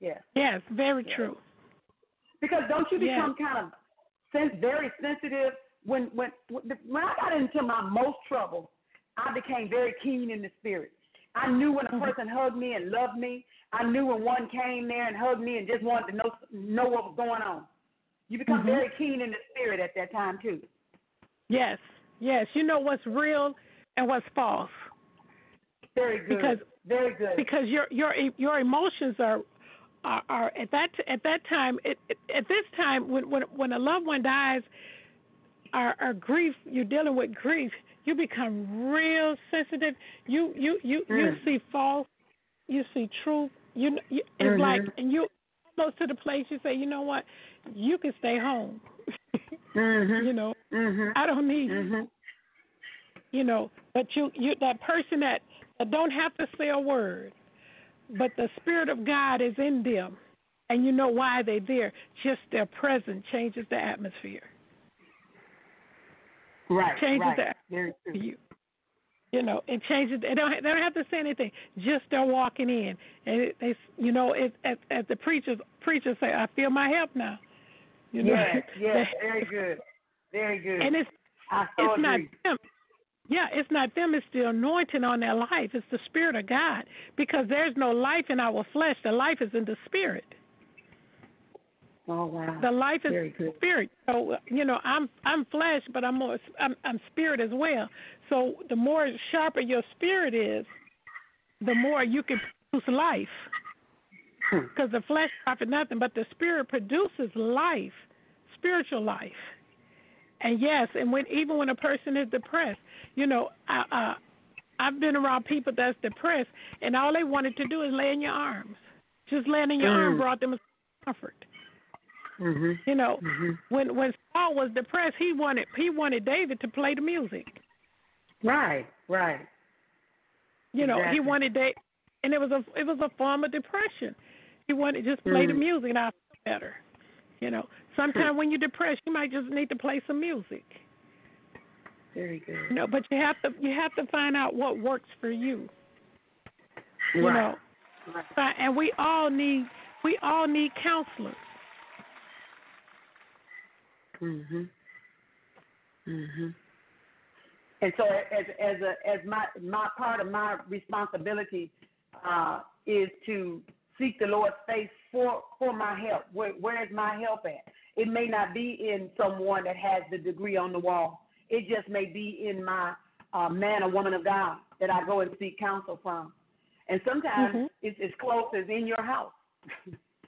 Yeah. Yes, very true. Because don't you become kind of sense very sensitive when when when I got into my most trouble, I became very keen in the spirit. I knew when a Mhm. person hugged me and loved me. I knew when one came there and hugged me and just wanted to know know what was going on. You become Mhm. very keen in the spirit at that time too. Yes, yes. You know what's real and what's false Very good. because very good. because your your your emotions are are, are at that at that time it, it, at this time when when when a loved one dies or, or grief you're dealing with grief you become real sensitive you you you you Mm. see false you see truth you, you it's Mhm. like and you almost to the place you say you know what you can stay home Mhm. you know Mhm. I don't need you Mhm. you know but you you that person that, that don't have to say a word but the spirit of god is in them and you know why they're there just their presence changes the atmosphere Right. changes right. the Very true. you you know it changes they don't they don't have to say anything just they're walking in and it, they you know it as, as the preachers preachers say i feel my help now you know yes, yes, very good. Very good. and it's I so it's not agree. them. Yeah, it's not them. It's the anointing on their life. It's the spirit of God. Because there's no life in our flesh. The life is in the spirit. Oh wow. The life is Very good. spirit. So you know, I'm I'm flesh, but I'm more I'm, I'm spirit as well. So the more sharper your spirit is, the more you can produce life. Hmm. Because the flesh profit nothing, but the spirit produces life, spiritual life. And yes, and when even when a person is depressed, you know, I, uh, I've been around people that's depressed, and all they wanted to do is lay in your arms. Just laying in your arm Mm. brought them a comfort. Mhm. You know, Mhm. when when Saul was depressed, he wanted he wanted David to play the music. Right. Right. You know, he wanted David, and it was a it was a form of depression. He wanted to just play the Mm. music, and I feel better. You know, sometimes when you're depressed, you might just need to play some music. Very good. You know, but you have to you have to find out what works for you. You Right. know, Right. And we all need we all need counselors. Mhm. Mhm. And so, as as a as my my part of my responsibility uh, is to seek the Lord's face for for my help. Where where is my help at? It may not be in someone that has the degree on the wall. It just may be in my uh, man or woman of God that I go and seek counsel from. And sometimes Mhm. it's as close as in your house.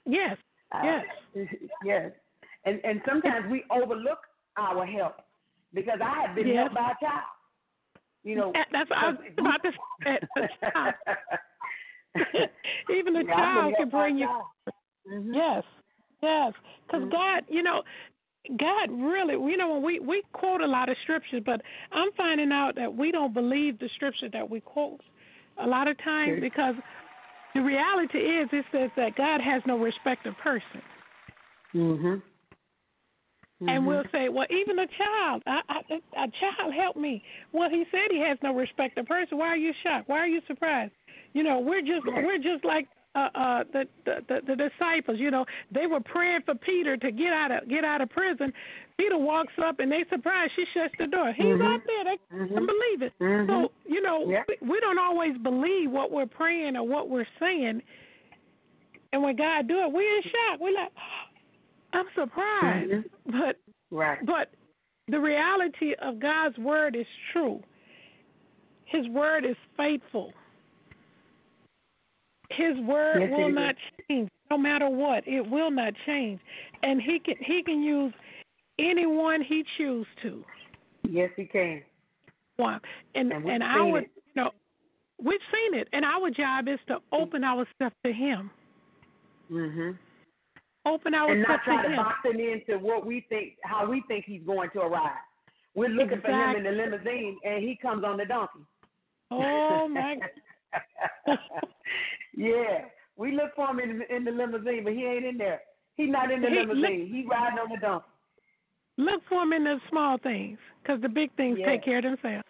Yes, Uh, yes. yes. And and sometimes we overlook our help because I have been Yes. helped by a child. You know, That's what I was about to say. Even a Yeah, child can helped by a bring you. Mm-hmm. Yes, yes. Because God, you know, God really, you know, when we we quote a lot of scriptures, but I'm finding out that we don't believe the scripture that we quote a lot of times because the reality is it says that God has no respect of person. Mhm. And we'll say, well, even a child, I, I, a child help me. Well, he said he has no respect of person. Why are you shocked? Why are you surprised? You know, we're just we're just like uh, uh, the, the the the disciples. You know, they were praying for Peter to get out of get out of prison. Peter walks up and they surprised. She shuts the door. He's Mhm. out there. They Mhm. can't believe it. Mhm. So you know, we, we don't always believe what we're praying or what we're saying. And when God do it, we're in shock. We're like, I'm surprised. Mhm. But Right. but the reality of God's word is true. His word is faithful. His word Yes, will not change no matter what. It will not change. And he can he can use anyone he chooses to. Yes, he can. One. And And and our it. you know we've seen it. And our job is to open ourselves to him. Mhm. Open and ourselves not try to to him. box him into what we think, how we think he's going to arrive. We're looking for him in the limousine, and he comes on the donkey. Oh my yeah, we look for him in, in the limousine, but he ain't in there. He's not in the He- limousine. He's riding on the donkey. Look for him in the small things, because the big things Yeah. take care of themselves.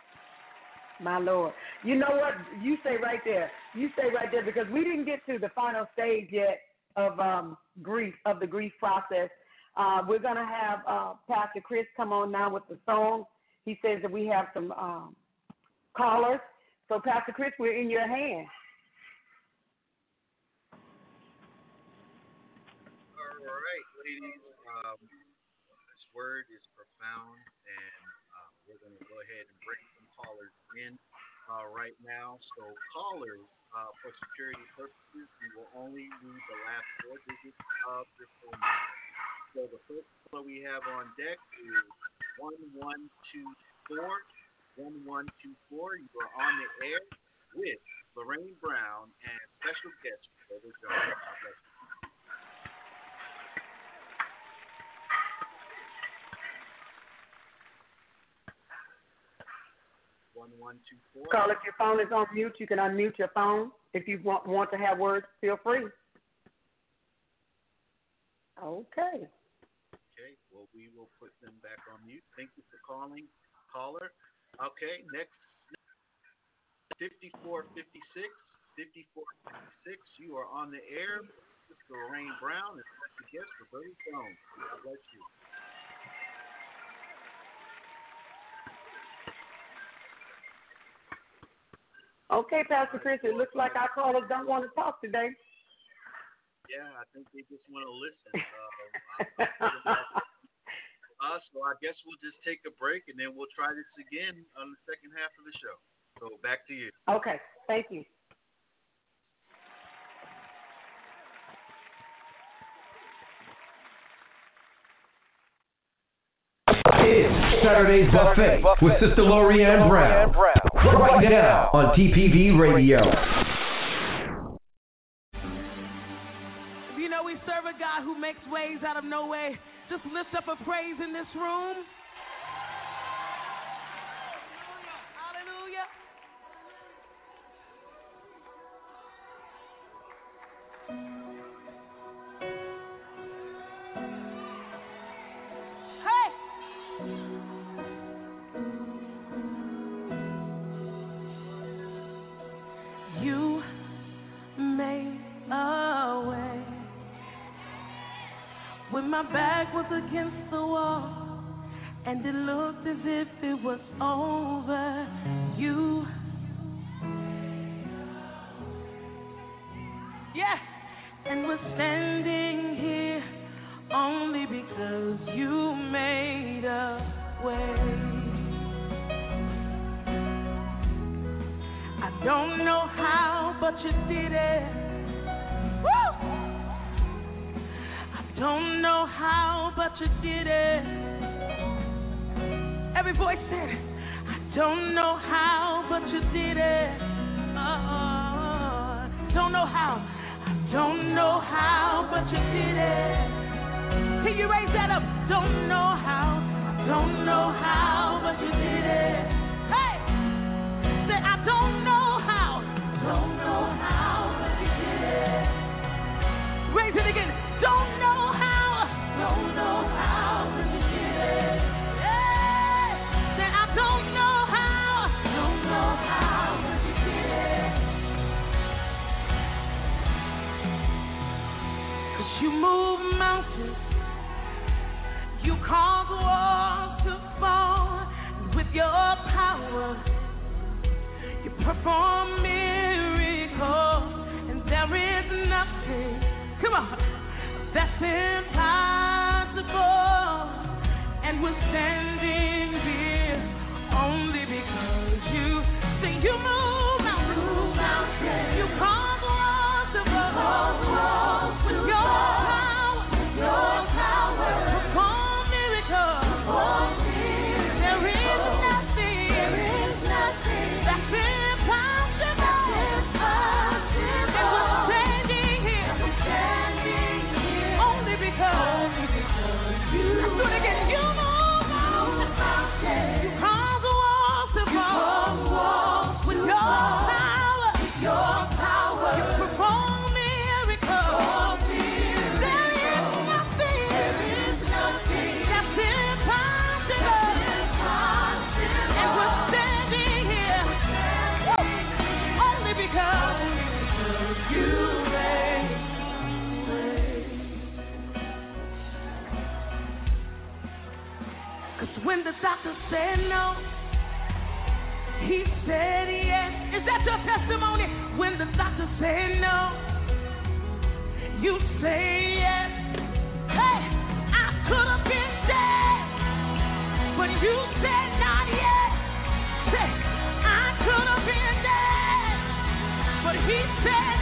My Lord. You know what? You say right there. You say right there because we didn't get to the final stage yet of um, grief, of the grief process. Uh, we're going to have uh, Pastor Chris come on now with the song. He says that we have some um, callers. So, Pastor Chris, we're in your hands. All right, ladies. Um, this word is profound, and uh, we're going to go ahead and bring some callers in uh, right now. So, callers, uh, for security purposes, we will only read the last four digits of your phone number. So, the first caller we have on deck is 1124. 1124. You are on the air with Lorraine Brown and special guest, Roberta Jones. God bless you. One one two four. Call if your phone is on mute. You can unmute your phone. If you want, want to have words, feel free. Okay. Okay, well, we will put them back on mute. Thank you for calling, caller. Okay, next, 5456. 5456, you are on the air. Mr. Lorraine Brown and special guest for Roberta Jones. God bless you. Okay, Pastor Chris, it looks like our callers don't want to talk today. Yeah, I think they just want to listen. Uh, uh, so I guess we'll just take a break and then we'll try this again on the second half of the show. So back to you. Okay, thank you. It's Saturday's Buffet with Sister Lorraine Brown. Right now on TPV Radio. You know we serve a God who makes ways out of no way. Just lift up a praise in this room. against the wall, and it looked as if it was over. You, yeah, and we're standing here only because you made a way. I don't know how, but you did it. Woo! don't know how you did it. Every voice said, I don't know how, but you did it. Oh, don't know how. I don't know how, but you did it. Can you raise that up? Don't know how. I don't know how, but you did it. testimony when the doctor said no. You say yes. Hey, I could have been dead, but you said not yet. Hey, I could have been dead, but he said.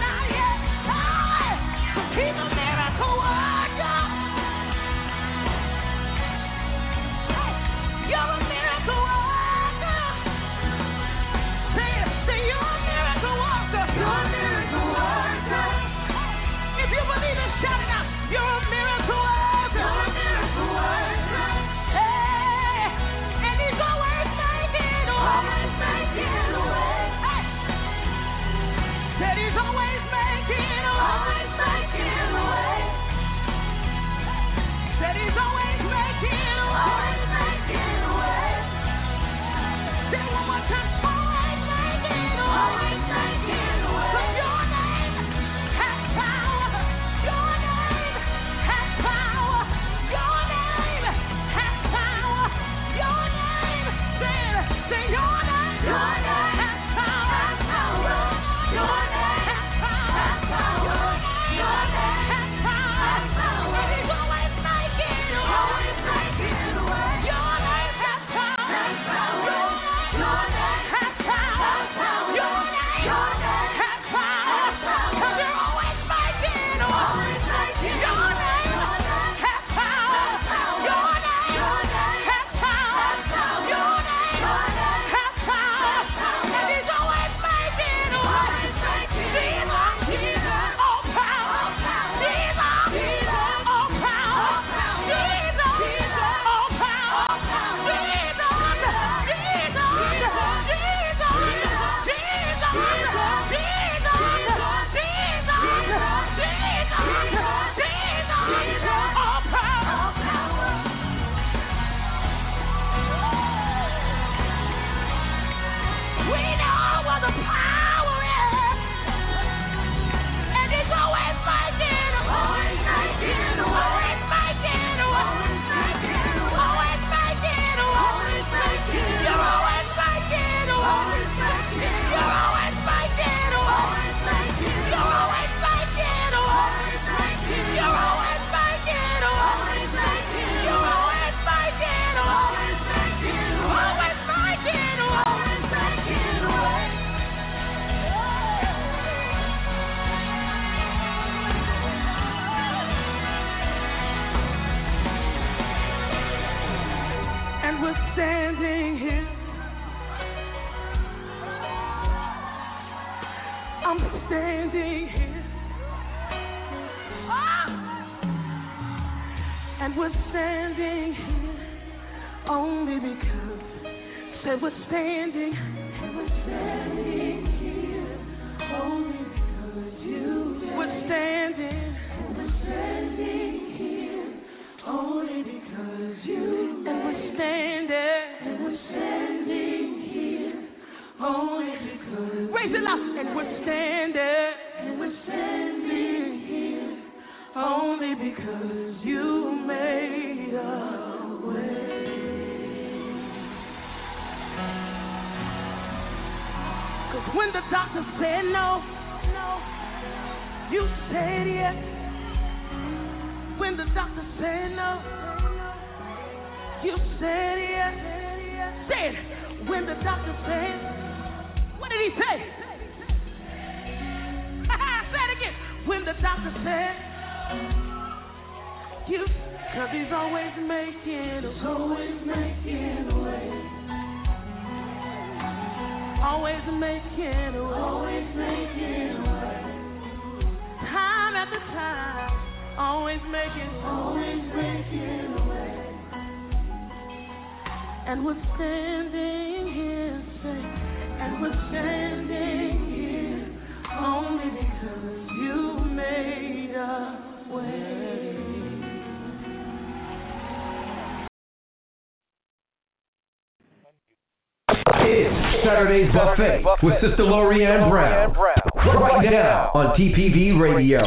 Saturday's Buffet with Sister Lorraine Brown. Right now on TPV Radio.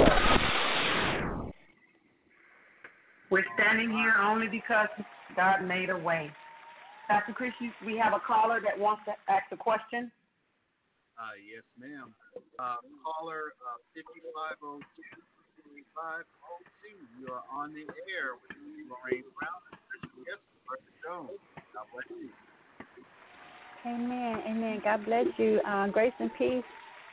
We're standing here only because God made a way. Pastor Chris, you, we have a caller that wants to ask a question. Uh, yes, ma'am. Uh, caller uh, 5502 You are on the air with Lorraine Brown and Christian Yes, Martha Jones. God bless you. Amen. Amen. God bless you. Uh, grace and peace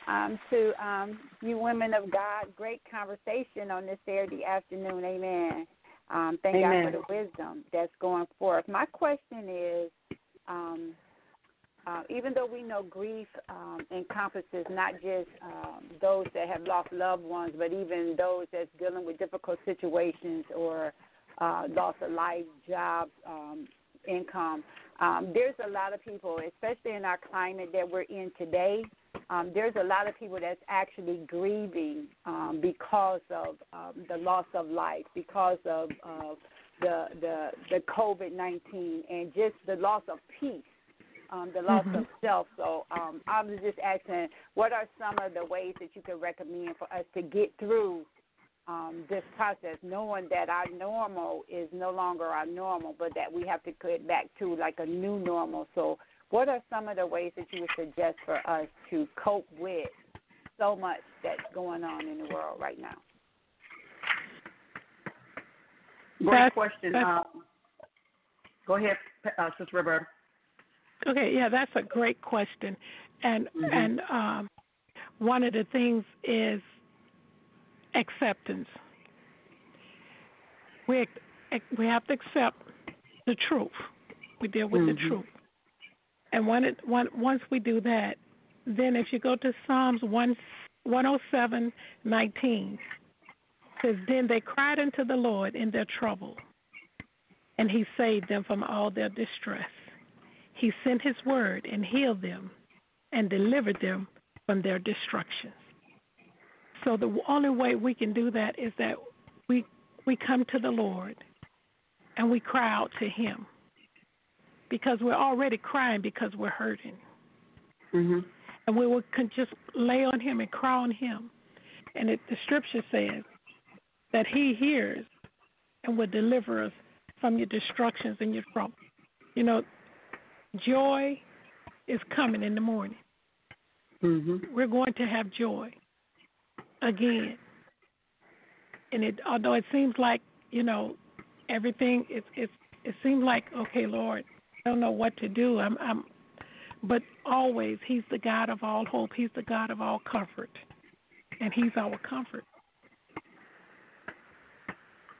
um, to um, you women of God. Great conversation on this Saturday afternoon. Amen. Um, thank Amen. God for the wisdom that's going forth. My question is um, uh, even though we know grief um, encompasses not just um, those that have lost loved ones, but even those that's dealing with difficult situations or uh, loss of life, jobs, um, income. Um, there's a lot of people, especially in our climate that we're in today. Um, there's a lot of people that's actually grieving um, because of um, the loss of life, because of uh, the the the COVID nineteen, and just the loss of peace, um, the loss Mhm. of self. So um, I was just asking, what are some of the ways that you can recommend for us to get through um, this process, knowing that our normal is no longer our normal, but that we have to get back to like a new normal. So, what are some of the ways that you would suggest for us to cope with so much that's going on in the world right now? Great That's- question. that's- Um, go ahead, uh, Sister Roberta. Okay, yeah, that's a great question, and Mhm. and um, one of the things is acceptance. We we have to accept the truth. We deal with the Mhm. truth, and when it one, once we do that, then if you go to Psalms one one oh seven nineteen, says then they cried unto the Lord in their trouble, and He saved them from all their distress. He sent his word and healed them and delivered them from their destructions. So the only way we can do that is that we we come to the Lord and we cry out to him. Because we're already crying because we're hurting. Mm-hmm. And we will can just lay on him and cry on him. And it, the scripture says that he hears and will deliver us from your destructions and your trouble. You know, joy is coming in the morning. Mm-hmm. We're going to have joy again. And it although it seems like, you know, everything it it it seems like, okay, Lord, I don't know what to do. I'm I'm but always he's the God of all hope. He's the God of all comfort. And he's our comfort.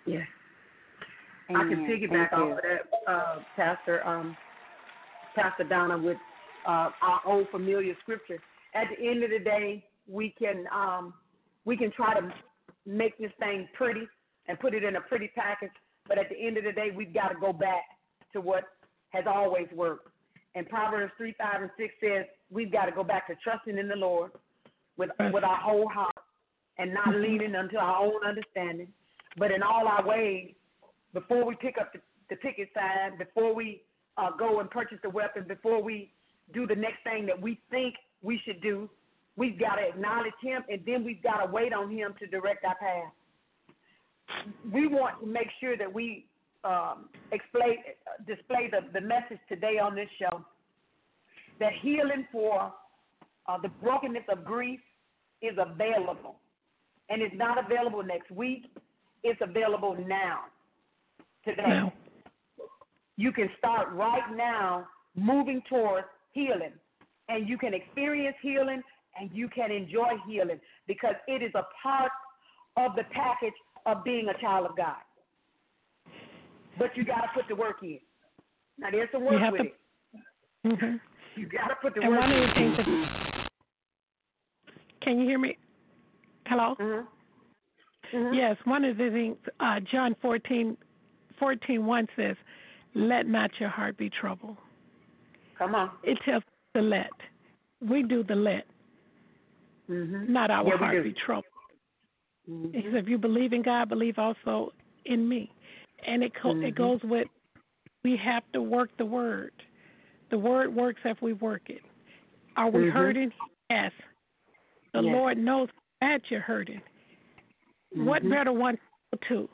Yes. I can piggyback off of that, uh, Pastor um, Pastor Donna, with uh, our old familiar scripture. At the end of the day, we can um, we can try to make this thing pretty and put it in a pretty package. But at the end of the day, we've got to go back to what has always worked. And Proverbs 3, 5, and 6 says we've got to go back to trusting in the Lord with, with our whole heart and not leaning unto our own understanding, but in all our ways, before we pick up the, the ticket sign, before we uh, go and purchase the weapon, before we do the next thing that we think we should do, we've got to acknowledge Him, and then we've got to wait on Him to direct our path. We want to make sure that we um, display, display the, the message today on this show that healing for uh, the brokenness of grief is available. And it's not available next week, it's available now, today. Now. You can start right now moving towards healing. And you can experience healing and you can enjoy healing because it is a part of the package of being a child of God. But you got to put the work in. Now, there's some work You have with to- it. hmm You got to put the And work one of the things that, can you hear me? Hello? Mm-hmm. Yes, one of the things, uh, John 14, 14 1 says, Let not your heart be troubled. Come on. It tells us to let. We do the let, Mm-hmm. not our Yeah, heart be troubled. Mhm. He said, if you believe in God, believe also in me. And it co- Mhm. it goes with we have to work the word. The word works if we work it. Are we Mhm. hurting? Yes. The Yes. Lord knows that you're hurting. What Mhm. better one to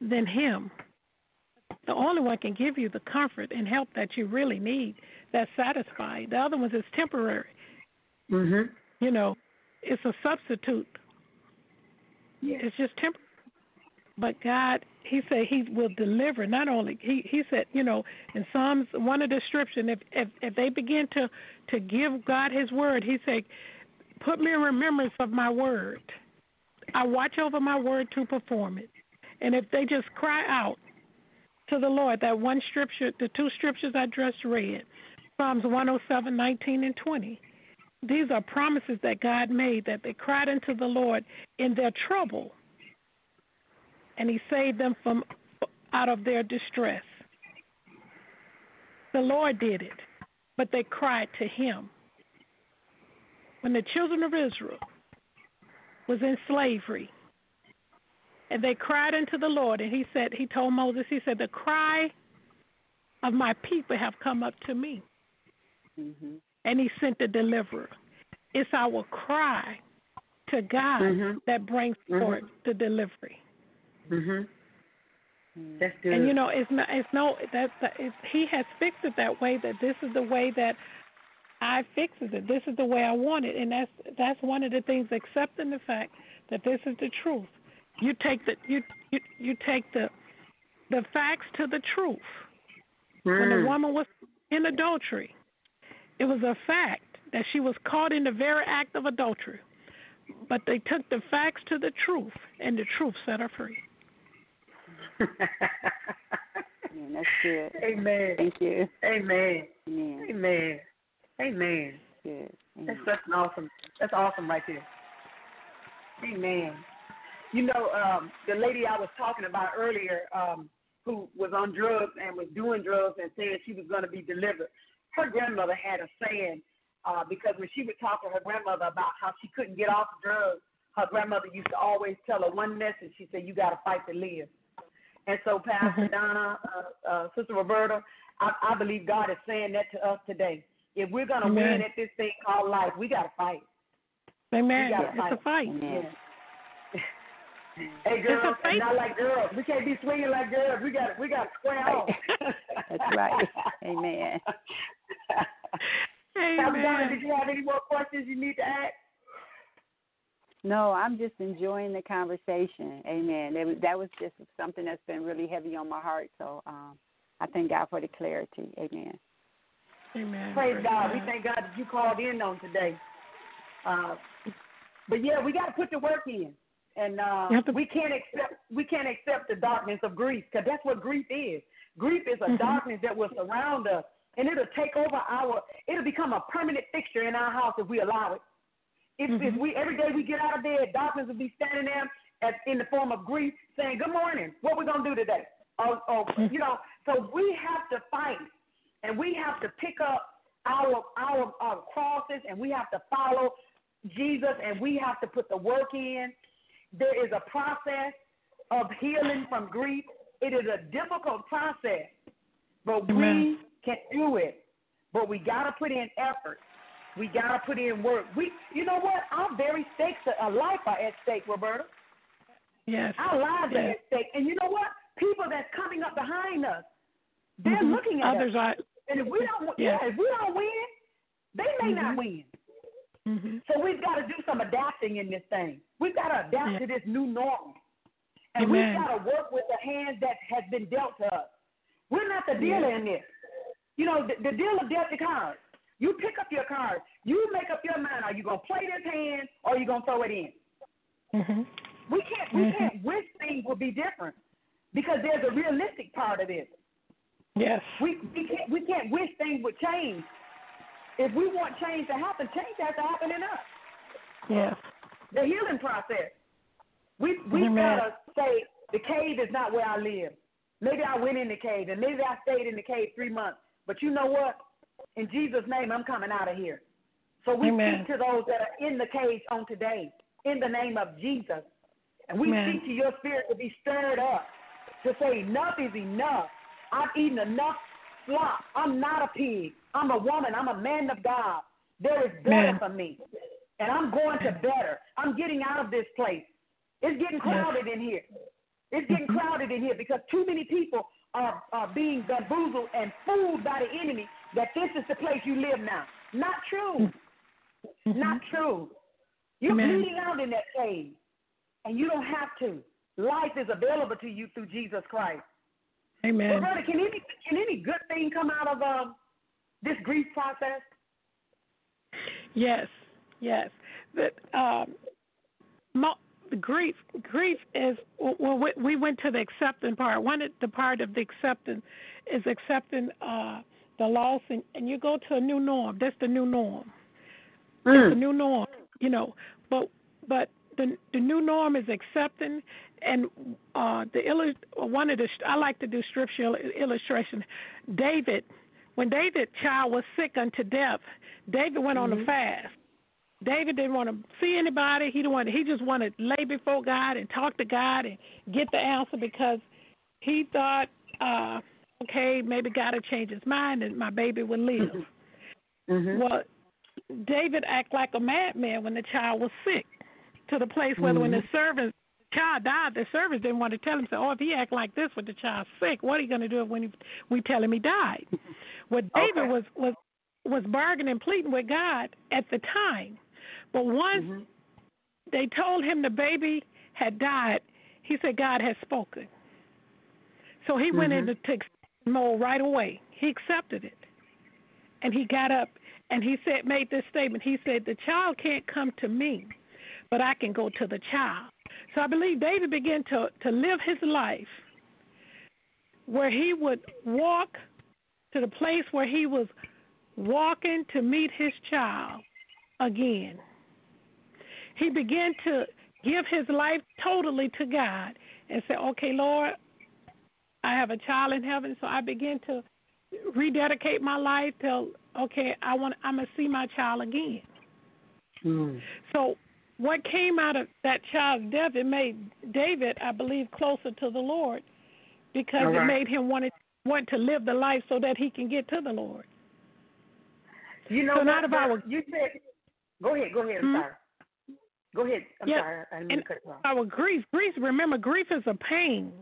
than Him? The only one can give you the comfort and help that you really need. That's satisfied. The other ones is temporary. Mhm. You know, it's a substitute. Yes. It's just temporary. But God, He said He will deliver. Not only He He said, you know, in Psalms one of the description, if if if they begin to to give God His word, He said, "Put me in remembrance of my word. I watch over my word to perform it." And if they just cry out to the Lord, that one scripture, the two scriptures I just read, Psalms 107, 19 and 20. These are promises that God made that they cried unto the Lord in their trouble, and He saved them from out of their distress. The Lord did it, but they cried to Him. When the children of Israel was in slavery, and they cried unto the Lord, and He said, He told Moses, He said, the cry of my people have come up to me Mm-hmm. And he sent the deliverer. It's our cry to God Mhm. that brings Mhm. forth the delivery. Mhm. That's good. And you know, it's not, it's no that that it's, he has fixed it that way. That this is the way that I fixes it. This is the way I want it, and that's that's one of the things. Accepting the fact that this is the truth. You take the you you you take the the facts to the truth. When the Mm. woman was in adultery, it was a fact that she was caught in the very act of adultery. But they took the facts to the truth, and the truth set her free. Yeah, that's good. Amen. Thank you. Amen. Amen. Amen. Amen. Good. That's such an awesome. That's awesome right there. Amen. You know, um, the lady I was talking about earlier, um, who was on drugs and was doing drugs and saying she was going to be delivered. Her grandmother had a saying uh, because when she would talk to her grandmother about how she couldn't get off drugs, her grandmother used to always tell her one message. She said, "You got to fight to live." And so, Pastor Donna, uh, uh, Sister Roberta, I, I believe God is saying that to us today. If we're going to Amen. win at this thing called life, we got to fight. Amen. We gotta It's a fight. Yeah. Hey girls, fight. not like girls. We can't be swinging like girls. We got we got to square off. That's right. Amen. Pastor Donna, did you have any more questions you need to ask? No, I'm just enjoying the conversation. Amen. That was, that was just something that's been really heavy on my heart. So um, I thank God for the clarity. Amen. Amen. Praise God. We thank God that you called in on today. Uh, but yeah, we got to put the work in, and uh, to- we can't accept we can't accept the darkness of grief because that's what grief is. Grief is a Mhm. darkness that will surround us, and it'll take over our. It'll become a permanent fixture in our house if we allow it. If, if mm-hmm. we every day we get out of bed, darkness will be standing there as, in the form of grief, saying, "Good morning. What we gonna do today?" Or, or mm. you know, so we have to fight, and we have to pick up our our our crosses, and we have to follow Jesus, and we have to put the work in. There is a process of healing from grief. It is a difficult process, but we can do it. But we gotta put in effort. We gotta put in work. We, you know what? Our very stakes, our life are at stake, Roberta. Yes. Our lives are at stake. And you know what? People that's coming up behind us, they're Mhm. looking at Others us. are- and if we don't, Yeah. yeah, if we don't win, they may not Mhm. win. Mm-hmm. So we've got to do some adapting in this thing. We've got to adapt Yeah. to this new normal. And Amen. we've got to work with the hands that has been dealt to us. We're not the dealer Yeah. in this. You know, the, the dealer dealt the cards. You pick up your cards. You make up your mind. Are you going to play this hand or are you going to throw it in? Mm-hmm. We can't we Mhm. can't wish things would be different because there's a realistic part of this. Yes. We we can't we can't wish things would change. If we want change to happen, change has to happen in us. Yes. The healing process. We we Amen. gotta say the cave is not where I live. Maybe I went in the cave and maybe I stayed in the cave three months. But you know what? In Jesus' name, I'm coming out of here. So we Amen. speak to those that are in the cage on today, in the name of Jesus. And we Amen. speak to your spirit to be stirred up, to say enough is enough. I've eaten enough slop. I'm not a pig. I'm a woman. I'm a man of God. There is better Amen. for me. And I'm going to better. I'm getting out of this place. It's getting crowded in here. It's getting crowded in here because too many people are, are being bamboozled and fooled by the enemy that this is the place you live now. Not true. Not true. You're Mm-hmm. Amen. bleeding out in that cave, and you don't have to. Life is available to you through Jesus Christ. Amen. Roberta, can any can any good thing come out of um, this grief process? Yes, yes. But um, grief, grief is well. we- We went to the accepting part. One of the part of the accepting is accepting uh, the loss, and, and you go to a new norm. That's the new norm. It's the new norm, you know. But but the the new norm is accepting, and uh, the illu- one of the I like to do scriptural illustration. David, when David child was sick unto death, David went on a fast. David didn't want to see anybody. He didn't want. He just wanted to lay before God and talk to God and get the answer because he thought, uh, okay, maybe God will change his mind and my baby will live. Mm-hmm. Mm-hmm. Well, David acted like a madman when the child was sick, to the place where when the mm-hmm. servants child died, the servants didn't want to tell him. So, oh, if he act like this when the child's sick, what are you going to do when he, we tell him he died? Well, David was was was bargaining, and pleading with God at the time, but once mm-hmm. they told him the baby had died, he said God has spoken. So he went mm-hmm. into mode right away. He accepted it, and he got up and he said, made this statement. He said, "The child can't come to me, but I can go to the child." So I believe David began to to live his life where he would walk to the place where he was walking to meet his child again. He began to give his life totally to God and say, "Okay, Lord, I have a child in heaven, so I begin to rededicate my life to okay, I want I'm gonna see my child again. So what came out of that child's death, it made David, I believe, closer to the Lord because All it made him want to, want to live the life so that he can get to the Lord. You know So not were- You said. Go ahead. Go ahead. Hmm? sorry. Go ahead. I'm Yeah, sorry. I didn't and cut off. our grief, grief. Remember, grief is a pain,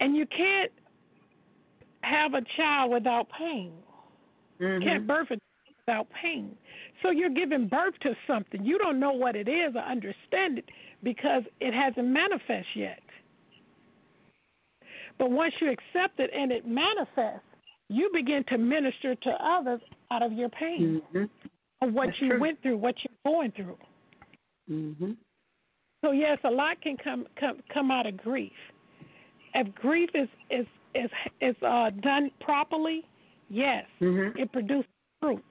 and you can't have a child without pain. Mm-hmm. Can't birth it without pain. So you're giving birth to something. You don't know what it is or understand it because it hasn't manifest yet. But once you accept it and it manifests, you begin to minister to others out of your pain of what That's you true. went through, what you're going through. Mm-hmm. So yes, a lot can come come come out of grief. If grief is is is is uh, done properly, yes, Mm-hmm. it produces fruit.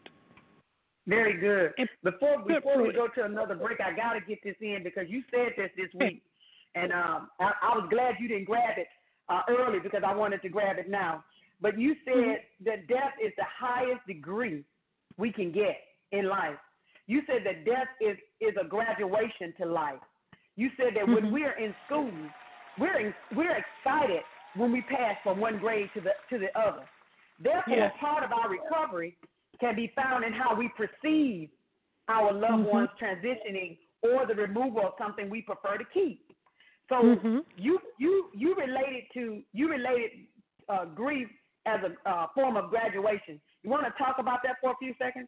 Very good. Before before we go to another break, I got to get this in because you said this this week, and um, I, I was glad you didn't grab it uh, early because I wanted to grab it now. But you said Mm-hmm. that death is the highest degree we can get in life. You said that death is is a graduation to life. You said that when Mhm. we're in school, we're in, we're excited when we pass from one grade to the to the other. Therefore, Yes. part of our recovery can be found in how we perceive our loved Mhm. ones transitioning or the removal of something we prefer to keep. So Mhm. you you you related to you related uh, grief as a uh, form of graduation. You want to talk about that for a few seconds?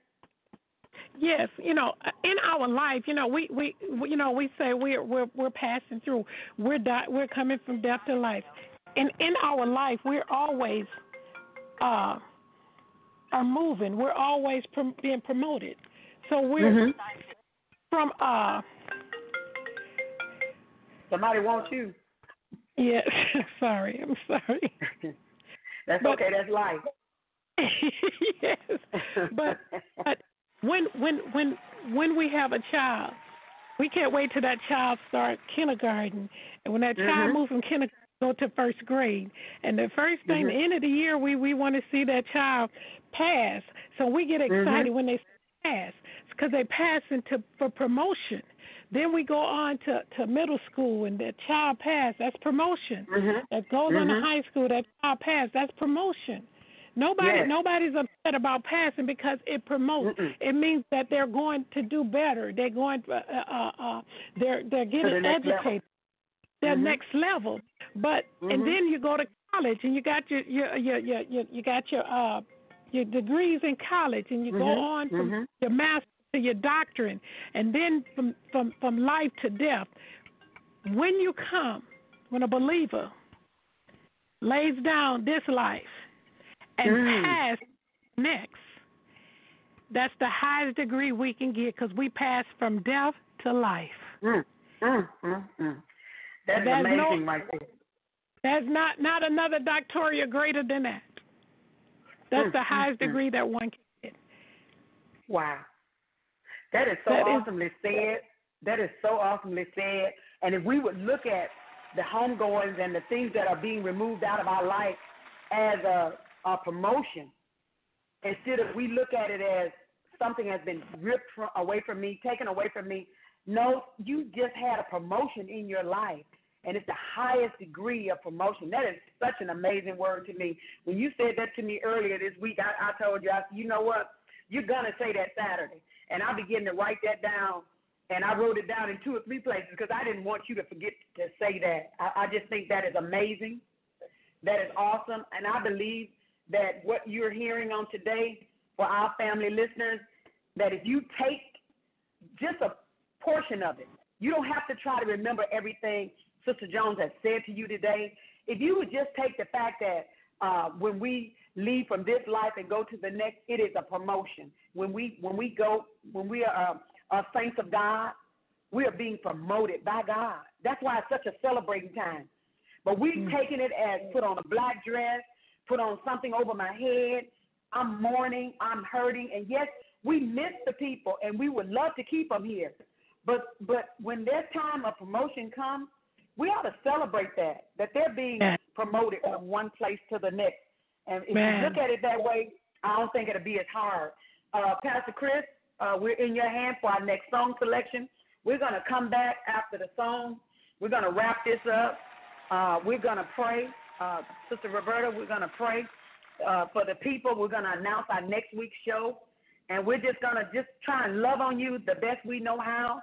Yes, you know, in our life, you know, we we, we you know we say we're we're we're passing through. We're di- we're coming from death to life, and in our life, we're always uh are moving. We're always prom- being promoted. So we're Mhm. from uh Somebody wants you. yes. sorry, I'm sorry. That's But- okay. That's life. yes, but but when when when when we have a child, we can't wait till that child start kindergarten, and when that child Mhm. moves from kindergarten go to first grade, and the first thing, Mhm. the end of the year, we we want to see that child pass. So we get excited Mhm. when they pass because they pass into for promotion. Then we go on to to middle school, and the child pass. That's promotion. Mhm. That goes on to Mhm. high school. That child pass. That's promotion. Nobody, Yes. nobody's upset about passing because it promotes. Mm-mm. It means that they're going to do better. They're going, uh, uh, uh, they're they're getting level. educated. Their Mhm. next level. But Mhm. and then you go to college and you got your your your your, your you got your uh your degrees in college and you go Mhm. on from Mhm. your master to your doctorate and then from from from life to death. When you come, when a believer lays down this life and Mm. pass next, that's the highest degree we can get because we pass from death to life. Mm, mm, mm, mm. That's no- amazing, there. There's not not another doctoria greater than that. That's Mm, the highest degree that one can get. Wow. That is so That is- awesomely said. That is so awesomely said. And if we would look at the homegoings and the things that are being removed out of our life as a, a promotion, instead of we look at it as something has been ripped from, away from me, taken away from me. No, you just had a promotion in your life, and it's the highest degree of promotion. That is such an amazing word to me. When you said that to me earlier this week, I, I told you, I, said, you know what? You're gonna say that Saturday, and I began to write that down, and I wrote it down in two or three places because I didn't want you to forget to say that. I, I just think that is amazing. That is awesome, and I believe that what you're hearing on today for our family listeners, that if you take just a portion of it, you don't have to try to remember everything Sister Jones has said to you today. If you would just take the fact that uh, when we leave from this life and go to the next, it is a promotion. When we when we go when we are uh, uh, saints of God, we are being promoted by God. That's why it's such a celebrating time. But we've taken it as put on a black dress, put on something over my head. I'm mourning, I'm hurting, and yes, we miss the people, and we would love to keep them here. But but when their time of promotion comes, we ought to celebrate that that they're being promoted from one place to the next. And if Man. you look at it that way, I don't think it'll be as hard. Uh, Pastor Chris, uh, we're in your hand for our next song selection. We're going to come back after the song. We're going to wrap this up. Uh, we're going to pray. Uh, Sister Roberta, we're going to pray uh, for the people. We're going to announce our next week's show. And we're just going to just try and love on you the best we know how.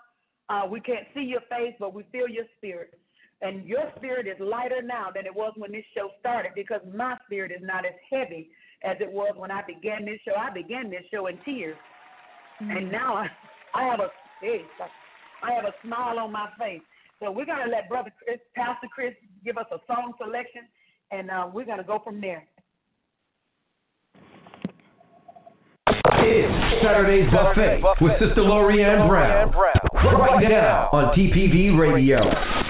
Uh, we can't see your face, but we feel your spirit. And your spirit is lighter now than it was when this show started because my spirit is not as heavy as it was when I began this show. I began this show in tears. And now I, I have a hey, I have a smile on my face. So we're gonna let Brother Chris, Pastor Chris, give us a song selection, and uh, we're gonna go from there. It's Saturday's Buffet with Sister Lorraine Brown. Right now on TPV Radio.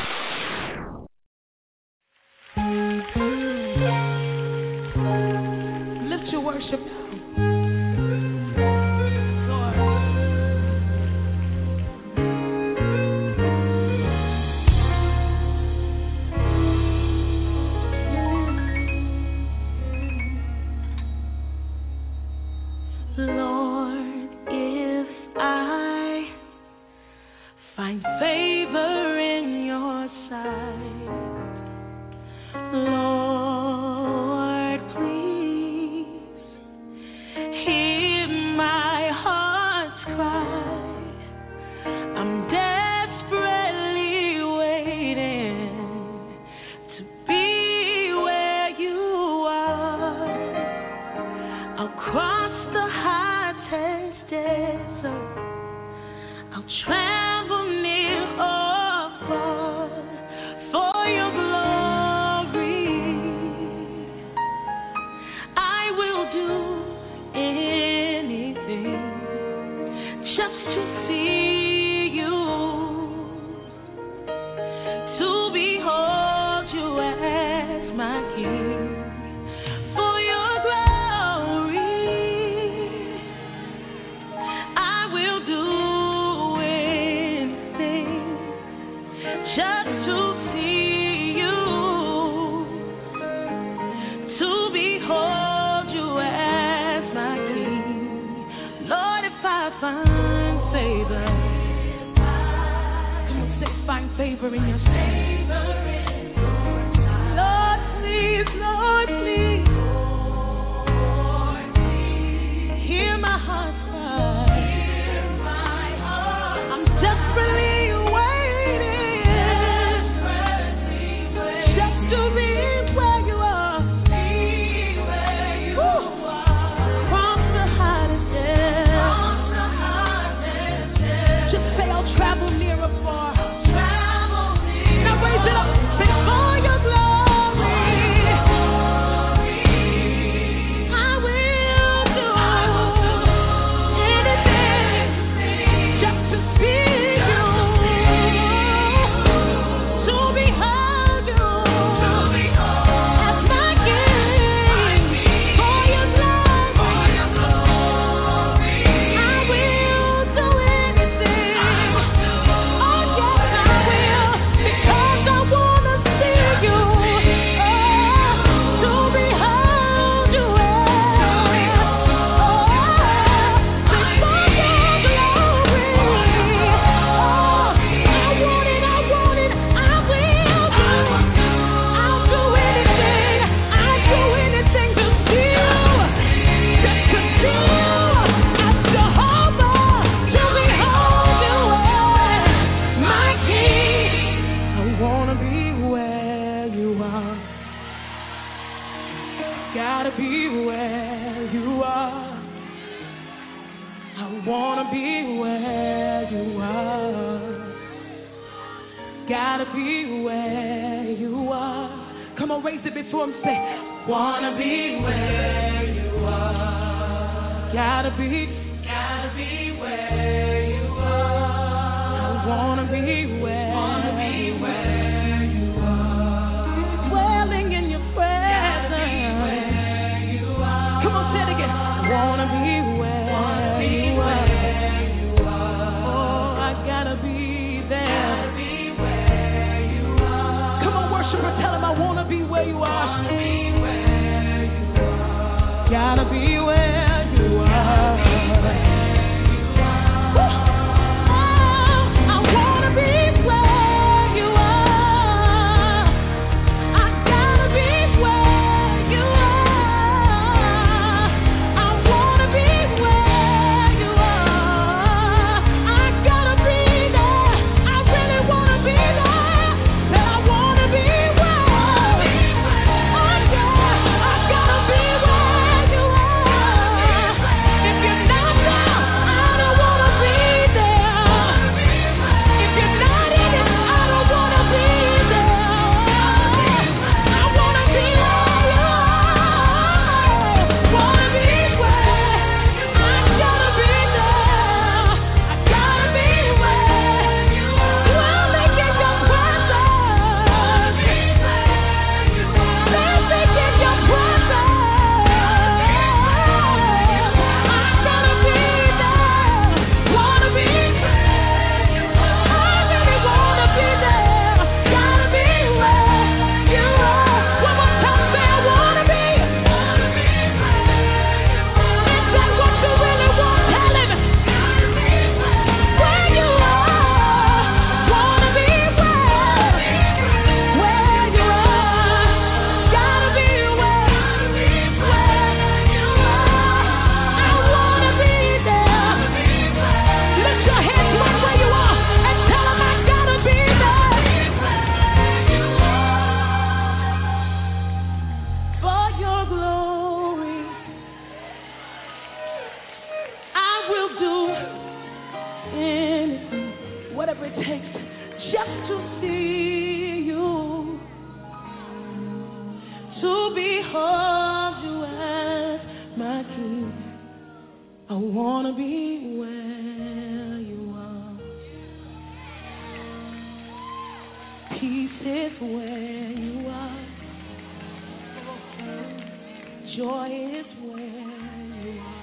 Joy is where you are.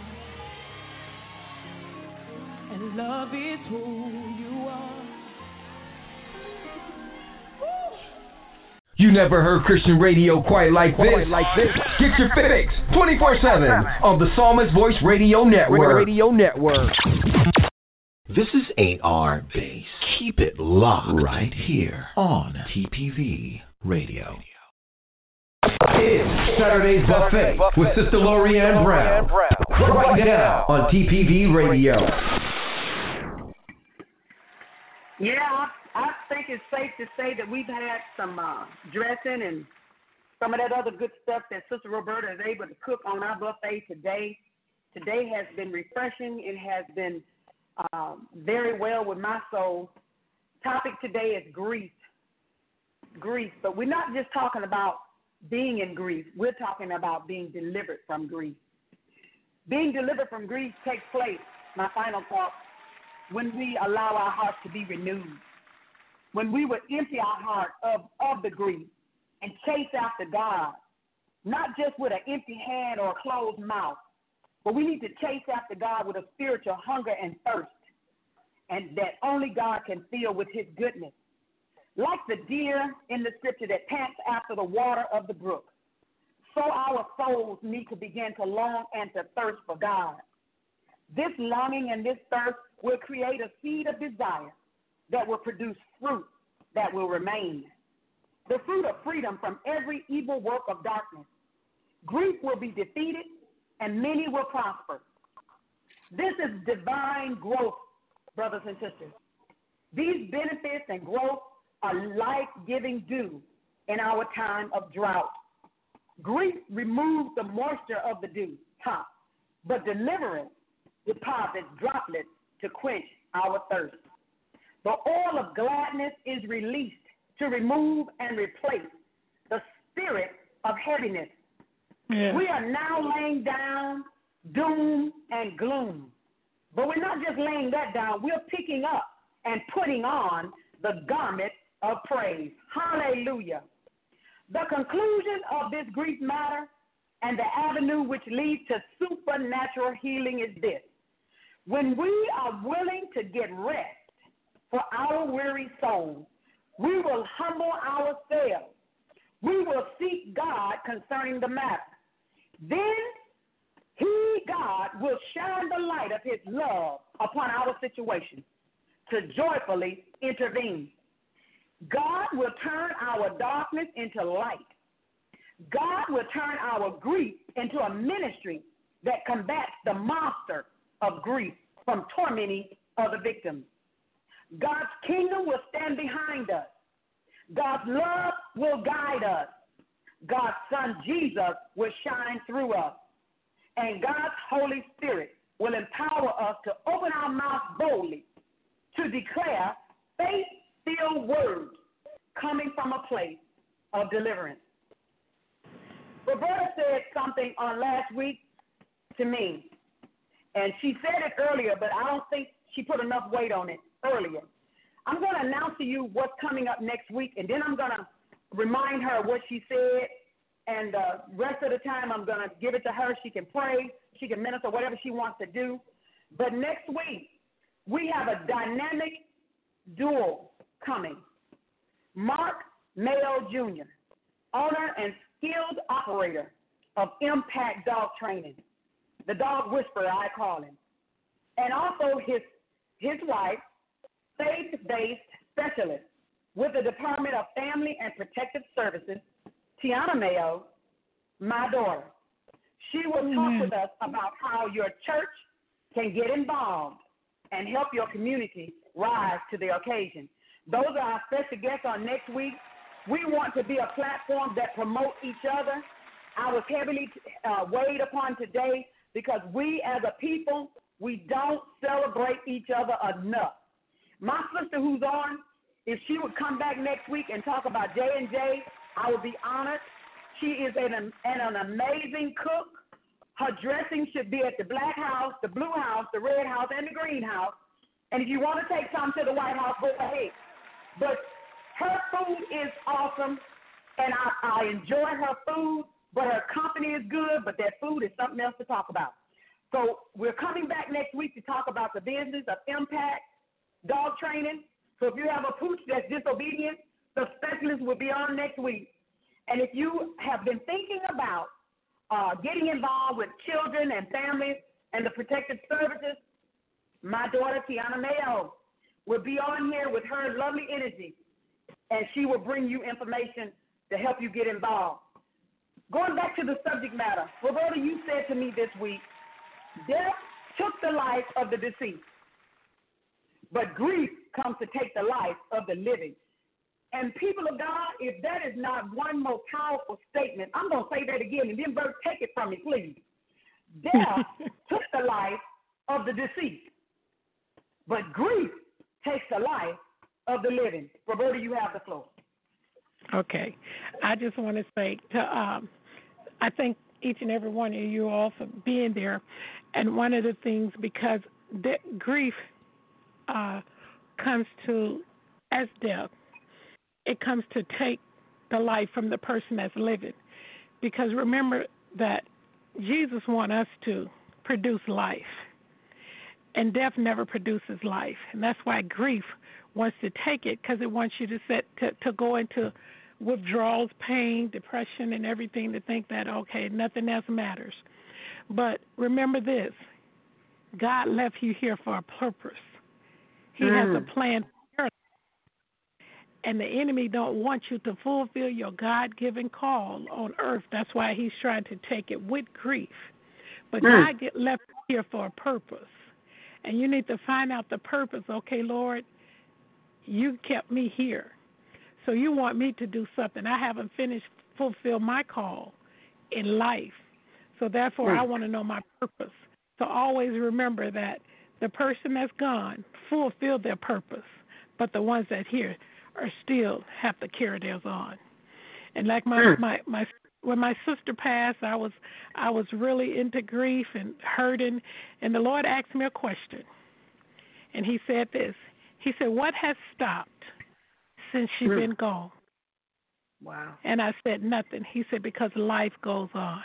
And love is who you are. You never heard Christian radio quite like this. Like this. Get your fix 24/7 on the Psalmist Voice Radio Network. Radio Network. This is AR Base. Keep it locked right here on TPV Radio. It's Saturday's Buffet with Sister Lorraine Brown. Right now on TPV Radio. Yeah, I, I think it's safe to say that we've had some uh, dressing and some of that other good stuff that Sister Roberta is able to cook on our buffet today. Today has been refreshing. It has been um, very well with my soul. Topic today is grief. Grief, but we're not just talking about being in grief. We're talking about being delivered from grief. Being delivered from grief takes place, my final thought, when we allow our hearts to be renewed. When we would empty our heart of, of the grief and chase after God, not just with an empty hand or a closed mouth, but we need to chase after God with a spiritual hunger and thirst, and that only God can fill with His goodness. Like the deer in the scripture that pants after the water of the brook, so our souls need to begin to long and to thirst for God. This longing and this thirst will create a seed of desire that will produce fruit that will remain. The fruit of freedom from every evil work of darkness. Grief will be defeated and many will prosper. This is divine growth, brothers and sisters. These benefits and growth are life giving dew in our time of drought. Grief removes the moisture of the dew, top, but deliverance deposits droplets to quench our thirst. The oil of gladness is released to remove and replace the spirit of heaviness. Yeah. We are now laying down doom and gloom. But we're not just laying that down, we're picking up and putting on the garment of praise. Hallelujah. The conclusion of this grief matter and the avenue which leads to supernatural healing is this. When we are willing to get rest for our weary souls, we will humble ourselves. We will seek God concerning the matter. Then He, God, will shine the light of His love upon our situation to joyfully intervene. God will turn our darkness into light. God will turn our grief into a ministry that combats the monster of grief from tormenting other victims. God's kingdom will stand behind us. God's love will guide us. God's Son Jesus will shine through us. And God's Holy Spirit will empower us to open our mouth boldly to declare faith filled words coming from a place of deliverance. Roberta said something on last week to me, and she said it earlier, but I don't think she put enough weight on it earlier. I'm going to announce to you what's coming up next week, and then I'm going to remind her what she said. And the uh, rest of the time, I'm going to give it to her. She can pray, she can minister, whatever she wants to do. But next week, we have a dynamic duo coming. Mark Mayo Jr., owner and skilled operator of Impact Dog Training, the dog whisperer, I call him, and also his, his wife, faith based specialist with the Department of Family and Protective Services, Tiana Mayo, my daughter. She will talk with us about how your church can get involved and help your community rise to the occasion. Those are our special guests on next week. We want to be a platform that promotes each other. I was heavily uh, weighed upon today because we as a people, we don't celebrate each other enough. My sister who's on, if she would come back next week and talk about J and J, I would be honored. She is an, an, an amazing cook. Her dressing should be at the black house, the blue house, the red house, and the green house. And if you want to take some to the White House, go ahead. But Her food is awesome, and I, I enjoy her food, but her company is good, but that food is something else to talk about. So we're coming back next week to talk about the business of impact dog training. So if you have a pooch that's disobedient, the specialist will be on next week. And if you have been thinking about uh, getting involved with children and families and the protective services, my daughter Tiana Mayo will be on here with her lovely energy, and she will bring you information to help you get involved. Going back to the subject matter, Roberta, you said to me this week, death took the life of the deceased, but grief comes to take the life of the living. And people of God, if that is not one more powerful statement, I'm going to say that again, and then Bert, take it from me, please. Death took the life of the deceased, but grief takes the life of the living. Roberta, you have the floor. Okay. I just want to say to um I thank each and every one of you all for being there. And one of the things because grief uh comes to as death, it comes to take the life from the person that's living. Because remember that Jesus wants us to produce life. And death never produces life. And that's why grief wants to take it because it wants you to set to, to go into withdrawals, pain, depression, and everything to think that, okay, nothing else matters. But remember this God left you here for a purpose. He mm. has a plan for earth. and the enemy don't want you to fulfill your God-given call on earth. That's why he's trying to take it with grief. But mm. God get left here for a purpose, and you need to find out the purpose. Okay, Lord, you kept me here, so you want me to do something. I haven't finished fulfill my call in life, so therefore mm. I want to know my purpose. So always remember that the person that's gone fulfilled their purpose, but the ones that here are still have to carry theirs on. And like my mm. my my when my sister passed, I was I was really into grief and hurting, and the Lord asked me a question, and He said this. He said, "What has stopped since she's mm. been gone?" Wow. And I said nothing. He said because life goes on.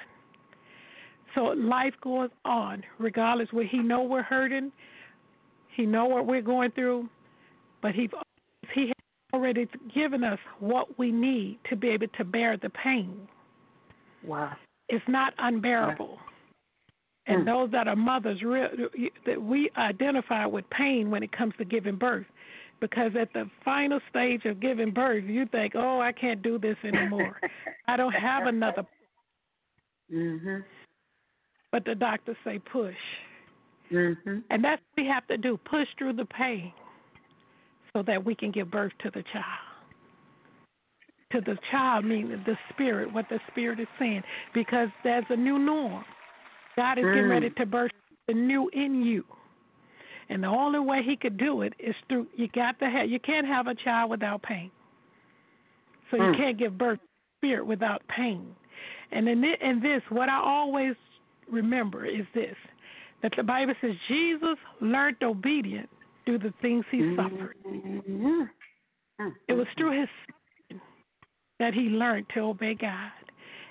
So life goes on, regardless. Where He know we're hurting, He know what we're going through, but He He already given us what we need to be able to bear the pain. Wow. It's not unbearable. And mm. those that are mothers, that we identify with pain when it comes to giving birth, because at the final stage of giving birth, you think, "Oh, I can't do this anymore. I don't have another." Mhm. But the doctors say push. Mhm. And that's what we have to do: push through the pain so that we can give birth to the child. To the child, meaning the spirit, what the spirit is saying, because there's a new norm. God is mm. getting ready to birth the new in you. And the only way he could do it is through you got to have you can't have a child without pain. So you mm. can't give birth to spirit without pain. And in this, in this, what I always remember is this that the Bible says Jesus learned obedience through the things he mm-hmm. suffered. It was through his that he learned to obey God.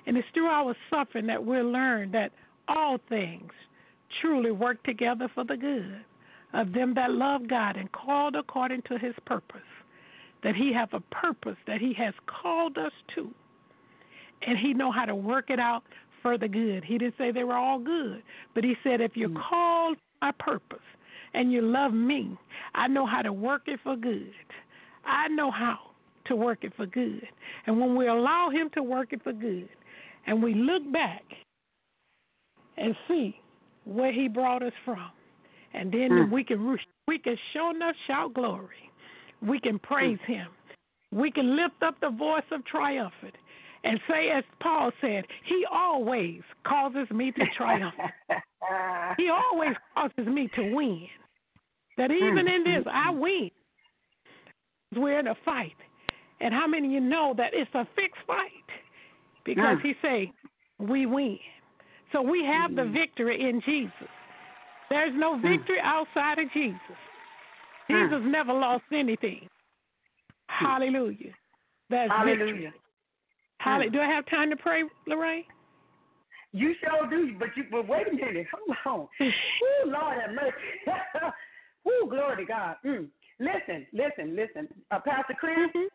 And it's through our suffering that we learn that all things truly work together for the good of them that love God and called according to his purpose. That he have a purpose that he has called us to. And he know how to work it out for the good. He didn't say they were all good, but he said if you're mm. called by purpose, and you love me, I know how to work it for good. I know how to work it for good. And when we allow Him to work it for good, and we look back and see where He brought us from, and then mm. we can we can show enough shout glory. We can praise mm. Him. We can lift up the voice of triumphant and say, as Paul said, He always causes me to triumph. he always causes me to win. That even in this, I win. We're in a fight. And how many of you know that it's a fixed fight? Because mm. he say, we win. So we have the mm-hmm. victory in Jesus. There's no mm. victory outside of Jesus. Mm. Jesus never lost anything. Hallelujah. That's Hallelujah. victory. Hallelujah. Do I have time to pray, Lorraine? You sure do, but you but wait a minute. Hold on. Woo, Lord have mercy. Woo, glory to God. Mm. Listen, listen, listen. Uh, Pastor Chris, mm-hmm.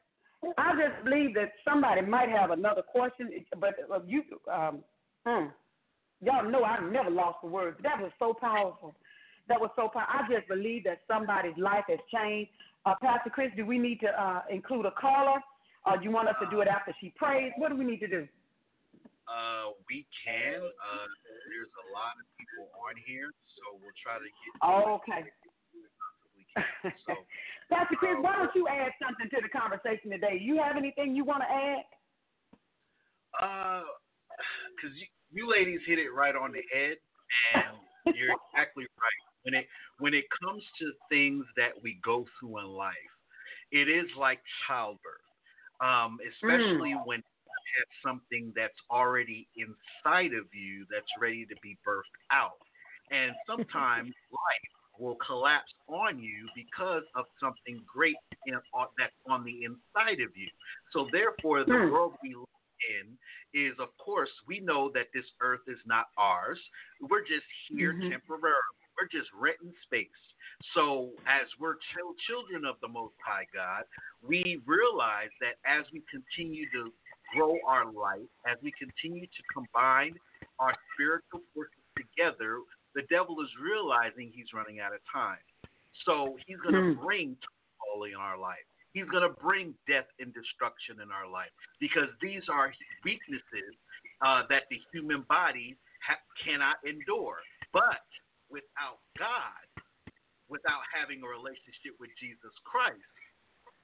I just believe that somebody might have another question, but uh, you, um, mm, y'all know I've never lost the words. That was so powerful. That was so powerful. I just believe that somebody's life has changed. Uh, Pastor Chris, do we need to uh, include a caller, or do you want us to do it after she prays? What do we need to do? Uh, we can. Uh, there's a lot of people on here, so we'll try to get. Oh, okay. So, Pastor Chris, why don't you add something to the conversation today? You have anything you want to add? uh, because you, you ladies hit it right on the head, and you're exactly right. When it when it comes to things that we go through in life, it is like childbirth, um, especially when you have something that's already inside of you that's ready to be birthed out. And sometimes life will collapse on you because of something great in, on, that's on the inside of you. So therefore, the Hmm. world we live in is, of course, we know that this earth is not ours. We're just here Mhm. temporarily. We're just renting space. So as we're chil- children of the Most High God, we realize that as we continue to grow our life, as we continue to combine our spiritual forces together, the devil is realizing he's running out of time. So he's going to Hmm. bring turmoil in our life. He's going to bring death and destruction in our life because these are weaknesses uh, that the human body ha- cannot endure. But without God, without having a relationship with Jesus Christ,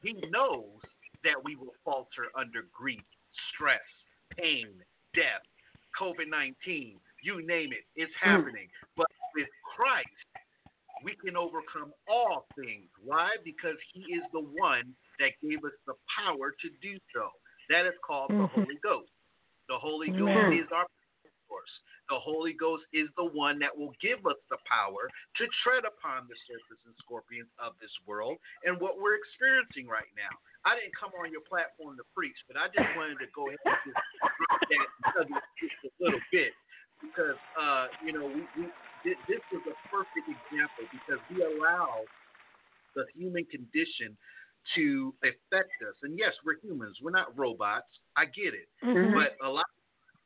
He knows that we will falter under grief, stress, pain, death, COVID 19, you name it, it's happening. But with Christ, we can overcome all things. Why? Because He is the one that gave us the power to do so. That is called the Mhm. Holy Ghost. The Holy Ghost Amen. is our source. The Holy Ghost is the one that will give us the power to tread upon the serpents and scorpions of this world and what we're experiencing right now. I didn't come on your platform to preach, but I just wanted to go ahead and just that just a little bit because uh, you know we, we thi- this is a perfect example because we allow the human condition to affect us. And yes, we're humans. We're not robots. I get it. Mhm. But a lot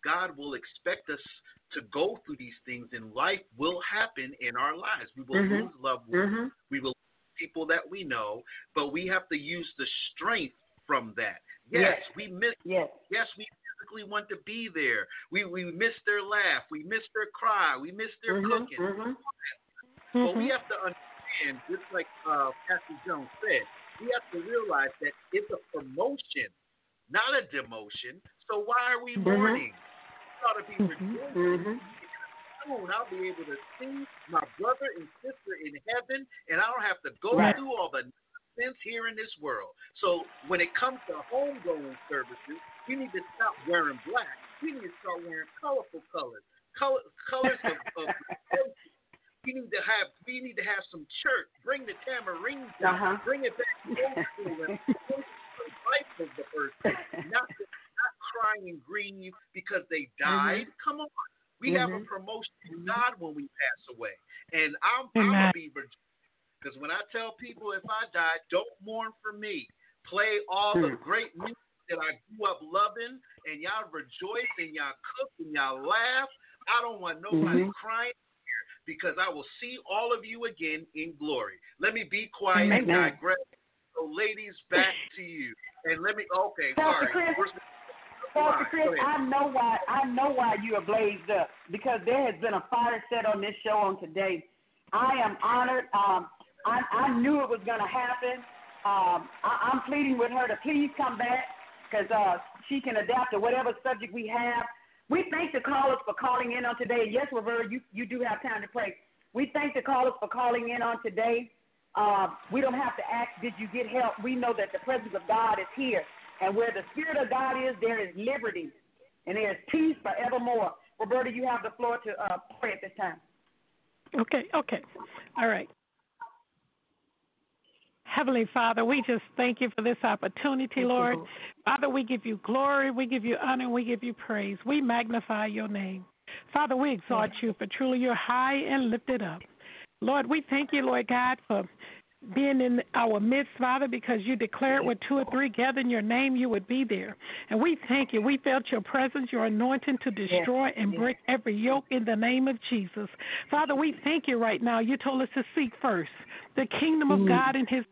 God will expect us to go through these things and life will happen in our lives. We will Mhm. lose loved ones. Mhm. We will lose people that we know, but we have to use the strength from that. Yes, Yes. we miss yes. yes, we physically want to be there. We we miss their laugh, we miss their cry, we miss their Mhm, cooking. mhm. But we have to understand, just like uh, Pastor Jones said, we have to realize that it's a promotion, not a demotion. So why are we Mhm. mourning? We ought to be rejoicing. Mhm. Soon I'll be able to see my brother and sister in heaven, and I don't have to go Right. through all the nonsense here in this world. So when it comes to homegoing services, we need to stop wearing black. We need to start wearing colorful colors, color, colors of, of we need to have we need to have some church. Bring the back. Uh-huh. Bring it back to school and the life of the person. Not not crying and grieve because they died. Come on. We have a Mhm. promotion in God when we pass away. And I'm I'm a believer because when I tell people if I die, don't mourn for me. Play all the Hmm. great music that I grew up loving, and y'all rejoice and y'all cook and y'all laugh. I don't want nobody Mhm. crying here because I will see all of you again in glory. Let me be quiet and Amen. digress. So, ladies, back to you. And let me. Okay, Pastor sorry. Chris, We're- Pastor Chris. I know why I know why you are blazed up because there has been a fire set on this show on today. I am honored. Um, I, I knew it was going to happen. Um, I, I'm pleading with her to please come back because uh, she can adapt to whatever subject we have. We thank the callers for calling in on today. Yes, Roberta, you, you do have time to pray. We thank the callers for calling in on today. Uh, we don't have to ask, did you get help? We know that the presence of God is here. And where the Spirit of God is, there is liberty. And there is peace forevermore. Roberta, you have the floor to uh, pray at this time. Okay, okay. All right. Heavenly Father, we just thank you for this opportunity, Lord. Father, we give you glory, we give you honor, we give you praise. We magnify your name. Father, we exalt you for truly you're high and lifted up. Lord, we thank you, Lord God, for being in our midst, Father, because you declared with two or three gather in your name, you would be there. And we thank you. We felt your presence, your anointing to destroy and break every yoke in the name of Jesus. Father, we thank you right now. You told us to seek first the kingdom of mm. God and his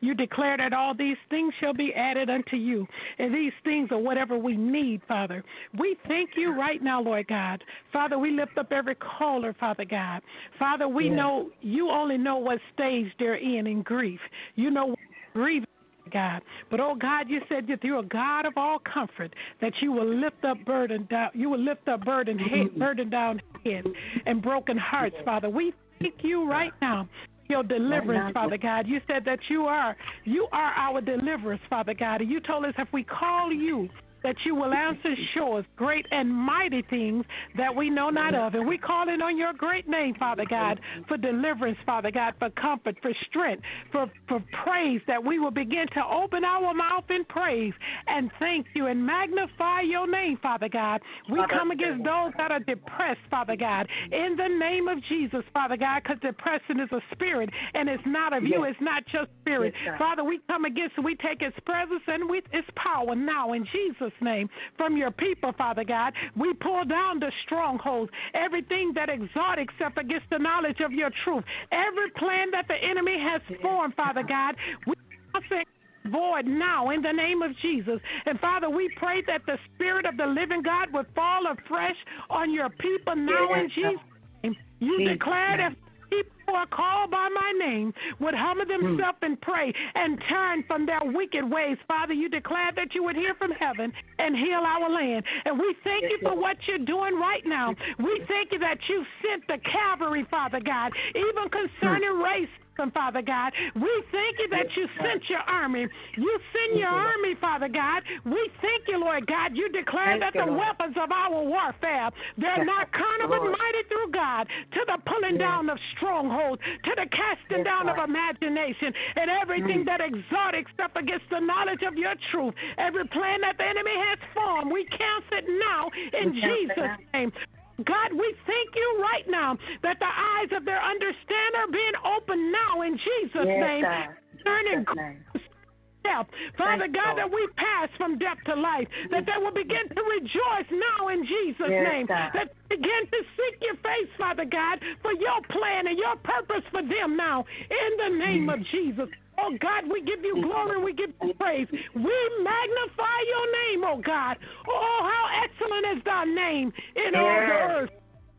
you declare that all these things shall be added unto you. And these things are whatever we need, Father. We thank you right now, Lord God. Father, we lift up every caller, Father God. Father, we know you only know what stage they're in in grief. You know grief. God. But oh God, you said that you're a God of all comfort, that you will lift up burden down you will lift up burden head, mm-hmm. burden down head and broken hearts, Father. We thank you right now your deliverance, Father God. You said that you are you are our deliverers, Father God. And you told us if we call you that you will answer show us great and mighty things that we know not of. And we call in on your great name, Father God, for deliverance, Father God, for comfort, for strength, for, for praise, that we will begin to open our mouth in praise and thank you and magnify your name, Father God. We come against those that are depressed, Father God, in the name of Jesus, Father God, because depression is a spirit and it's not of you, it's not your spirit. Father, we come against, it. we take its presence and with its power now in Jesus' Jesus' name from your people, Father God. We pull down the strongholds, everything that exalts itself against the knowledge of your truth, every plan that the enemy has formed, Father God. We void now in the name of Jesus. And Father, we pray that the Spirit of the living God would fall afresh on your people now in Jesus' name. You declare that who are called by my name would humble hmm. themselves and pray and turn from their wicked ways. Father, you declared that you would hear from heaven and heal our land. And we thank you for what you're doing right now. We thank you that you sent the cavalry, Father God, even concerning race Father God. We thank you that you sent your army. You send your army, Father God. We thank you, Lord God. You declare that the weapons of our warfare, they're not carnal but mighty through God to the pulling down of strongholds, to the casting down of imagination, and everything that exalts itself against the knowledge of your truth. Every plan that the enemy has formed, we cancel it now in Jesus' name. God, we thank you right now that the eyes of their understanding are being opened now in Jesus' Yes, name. God. Turning Jesus' death. Father Thank God, you. that we pass from death to life, that they will begin to rejoice now in Jesus' Yes, name. God. That they begin to seek your face, Father God, for your plan and your purpose for them now, in the name of mm. Jesus. Oh God, we give you glory, we give you praise. We magnify your name, oh God. Oh, how excellent is thy name in all the earth.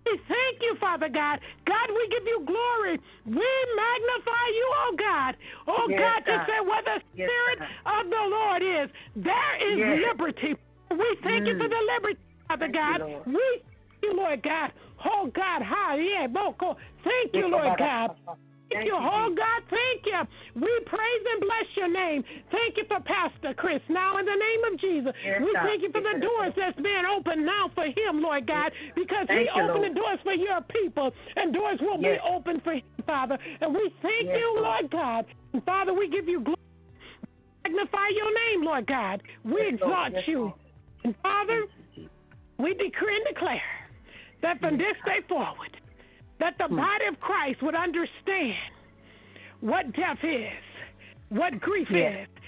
We thank you, Father God. God, we give you glory. We magnify you, oh God. Oh Yes, God, you God. say where the Yes, Spirit of the Lord is, there is Yes. liberty. We thank you for Mm. the liberty, Father Thank God. Lord. we thank you, Lord God. Oh God, hi, yeah, Boko. Thank you, Lord God. Thank you, oh God, thank you. We praise and bless your name. Thank you for Pastor Chris. Now, in the name of Jesus, Yes, we thank you for the doors that's being opened now for him, Lord God, because he you, opened Lord. the doors for your people, and doors will Yes. be open for him, Father. And we thank Yes, you, Lord. God. And Father, we give you glory. Magnify your name, Lord God. We exalt you. And Father, we decree and declare that from this day forward, that Hmm. the body of Christ would understand what death is, what grief Yes. is,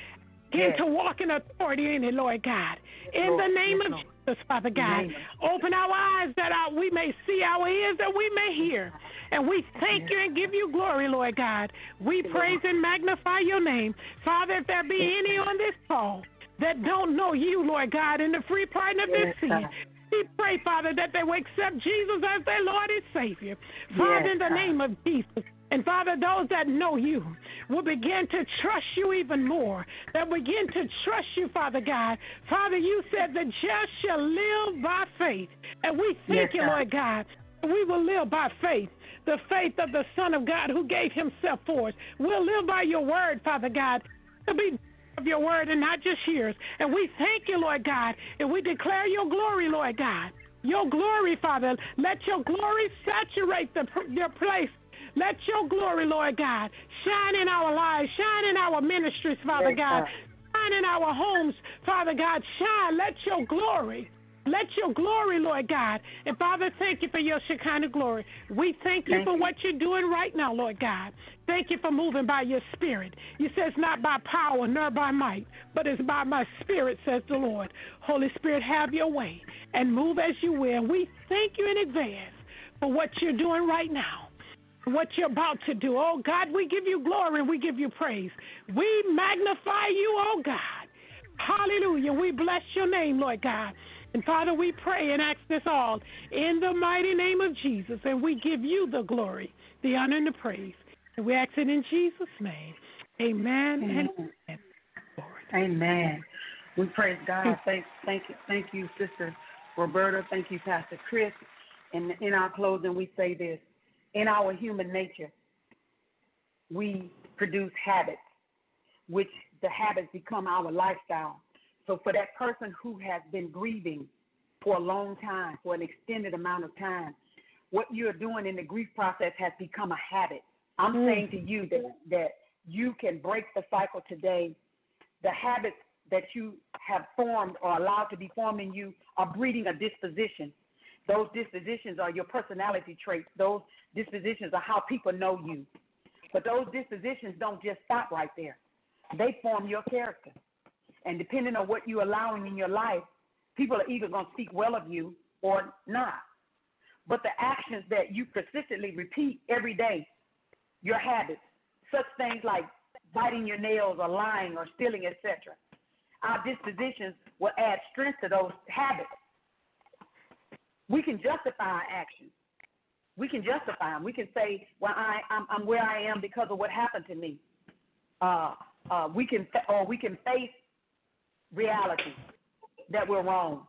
begin Yes. to walk in authority in it, Lord God. In Lord. the name Yes, of Lord. Jesus, Father God, open our eyes that our, we may see, our ears that we may hear. And we thank you and give you glory, Lord God. We praise and magnify your name. Father, if there be any on this call that don't know you, Lord God, in the free pardon of their Yes, sin. We pray, Father, that they will accept Jesus as their Lord and Savior. Father, Yes, in the God. name of Jesus. And Father, those that know you will begin to trust you even more. That begin to trust you, Father God. Father, you said the just shall live by faith. And we thank Yes, you, God. Lord God. We will live by faith, the faith of the Son of God who gave himself for us. We'll live by your word, Father God. To be of your word and not just hearers. And we thank you, Lord God, and we declare your glory, Lord God. Your glory, Father. Let your glory saturate the your place. Let your glory, Lord God, shine in our lives, shine in our ministries, Father Yes, God. God. Shine in our homes, Father God. Shine. Let your glory. Let your glory, Lord God. And Father, thank you for your Shekinah glory. We thank you Thank for you. what you're doing right now, Lord God. Thank you for moving by your spirit. You say it's not by power nor by might, but it's by my spirit, says the Lord. Holy Spirit, have your way and move as you will. We thank you in advance for what you're doing right now what you're about to do. Oh God, we give you glory and we give you praise. We magnify you, oh God. Hallelujah. We bless your name, Lord God. And Father, we pray and ask this all in the mighty name of Jesus. And we give you the glory, the honor, and the praise. And we ask it in Jesus' name. Amen and Amen. Amen. We praise God. Thank, thank you, thank you, Sister Roberta. Thank you, Pastor Chris. And in our closing, we say this: in our human nature, we produce habits, which the habits become our lifestyle. So for that person who has been grieving for a long time, for an extended amount of time, what you're doing in the grief process has become a habit. I'm Mm. saying to you that that you can break the cycle today. The habits that you have formed or allowed to be formed in you are breeding a disposition. Those dispositions are your personality traits. Those dispositions are how people know you. But those dispositions don't just stop right there. They form your character. And depending on what you're allowing in your life, people are either going to speak well of you or not. But the actions that you persistently repeat every day, your habits, such things like biting your nails or lying or stealing, etc., our dispositions will add strength to those habits. We can justify our actions. We can justify them. We can say, "Well, I, I'm, I'm where I am because of what happened to me." Uh, uh, we can, or we can face reality that we're wrong.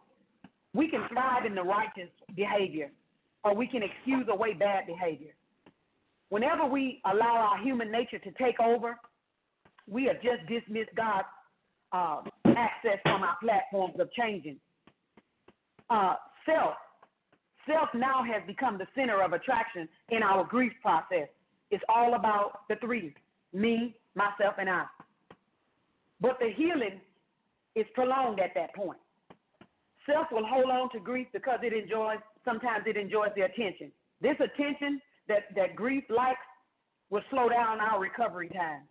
We can thrive in the righteous behavior, or we can excuse away bad behavior. Whenever we allow our human nature to take over, we have just dismissed God's uh, access from our platforms of changing. Uh, self, self now has become the center of attraction in our grief process. It's all about the three: me, myself, and I. But the healing is prolonged at that point. Self will hold on to grief because it enjoys, sometimes it enjoys the attention. This attention that, that grief likes will slow down our recovery time.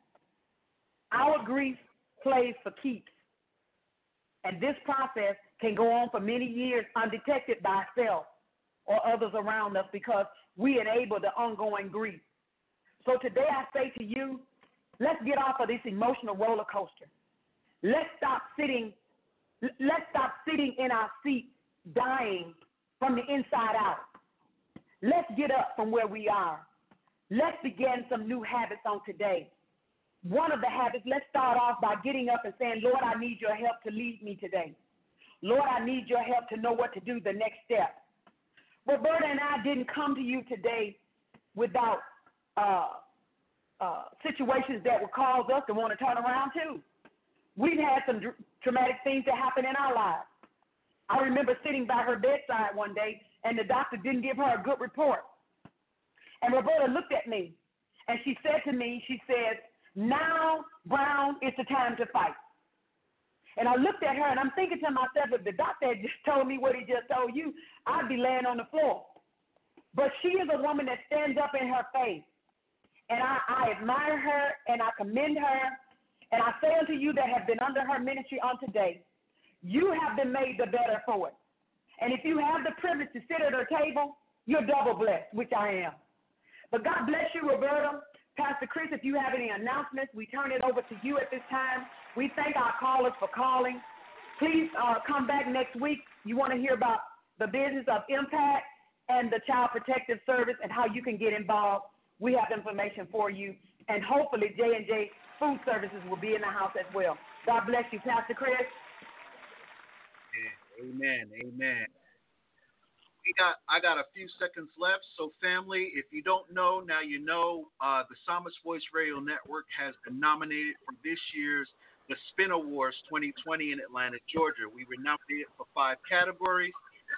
Our grief plays for keeps. And this process can go on for many years undetected by self or others around us because we enable the ongoing grief. So today I say to you, let's get off of this emotional roller coaster. Let's stop sitting let's stop sitting in our seat dying from the inside out. Let's get up from where we are. Let's begin some new habits on today. One of the habits, let's start off by getting up and saying, Lord, I need your help to lead me today. Lord, I need your help to know what to do the next step. Roberta and I didn't come to you today without uh, uh, situations that would cause us to want to turn around too. We've had some dr- traumatic things that happen in our lives. I remember sitting by her bedside one day, and the doctor didn't give her a good report. And Roberta looked at me, and she said to me, she said, now, Brown, it's the time to fight. And I looked at her, and I'm thinking to myself, if the doctor had just told me what he just told you, I'd be laying on the floor. But she is a woman that stands up in her faith. And I, I admire her, and I commend her. And I say unto you that have been under her ministry on today, you have been made the better for it. And if you have the privilege to sit at her table, you're double blessed, which I am. But God bless you, Roberta. Pastor Chris, if you have any announcements, we turn it over to you at this time. We thank our callers for calling. Please uh, come back next week. You want to hear about the business of impact and the Child Protective Service and how you can get involved. We have information for you, and hopefully J and J Food Services will be in the house as well. God bless you, Pastor Chris. Amen. Amen. We got I got a few seconds left. So family, if you don't know, now you know uh, the Psalmist Voice Radio Network has been nominated for this year's the Spin Awards 2020 in Atlanta, Georgia. We were nominated for five categories.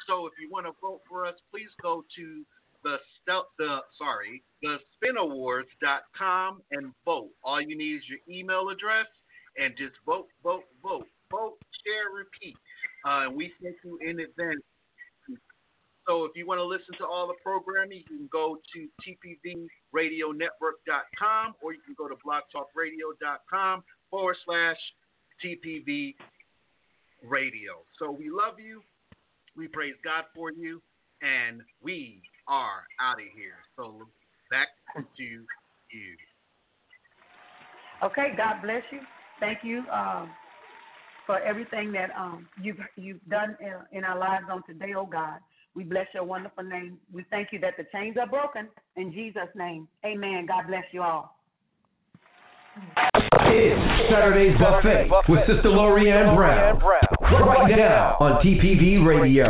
So if you want to vote for us, please go to the stel- the sorry the spinawards.com and vote. All you need is your email address and just vote, vote, vote, vote, share, repeat. Uh, and we thank you in advance. So if you want to listen to all the programming, you can go to tpvradionetwork.com or you can go to blogtalkradio.com forward slash TPV radio. So we love you. We praise God for you. And we are out of here. So back to you. Okay, God bless you. Thank you um, for everything that um, you've you've done in, in our lives on today, oh God. We bless your wonderful name. We thank you that the chains are broken in Jesus' name. Amen. God bless you all. It's Saturday's Buffet with Sister Lorraine Brown. Right now on TPV Radio.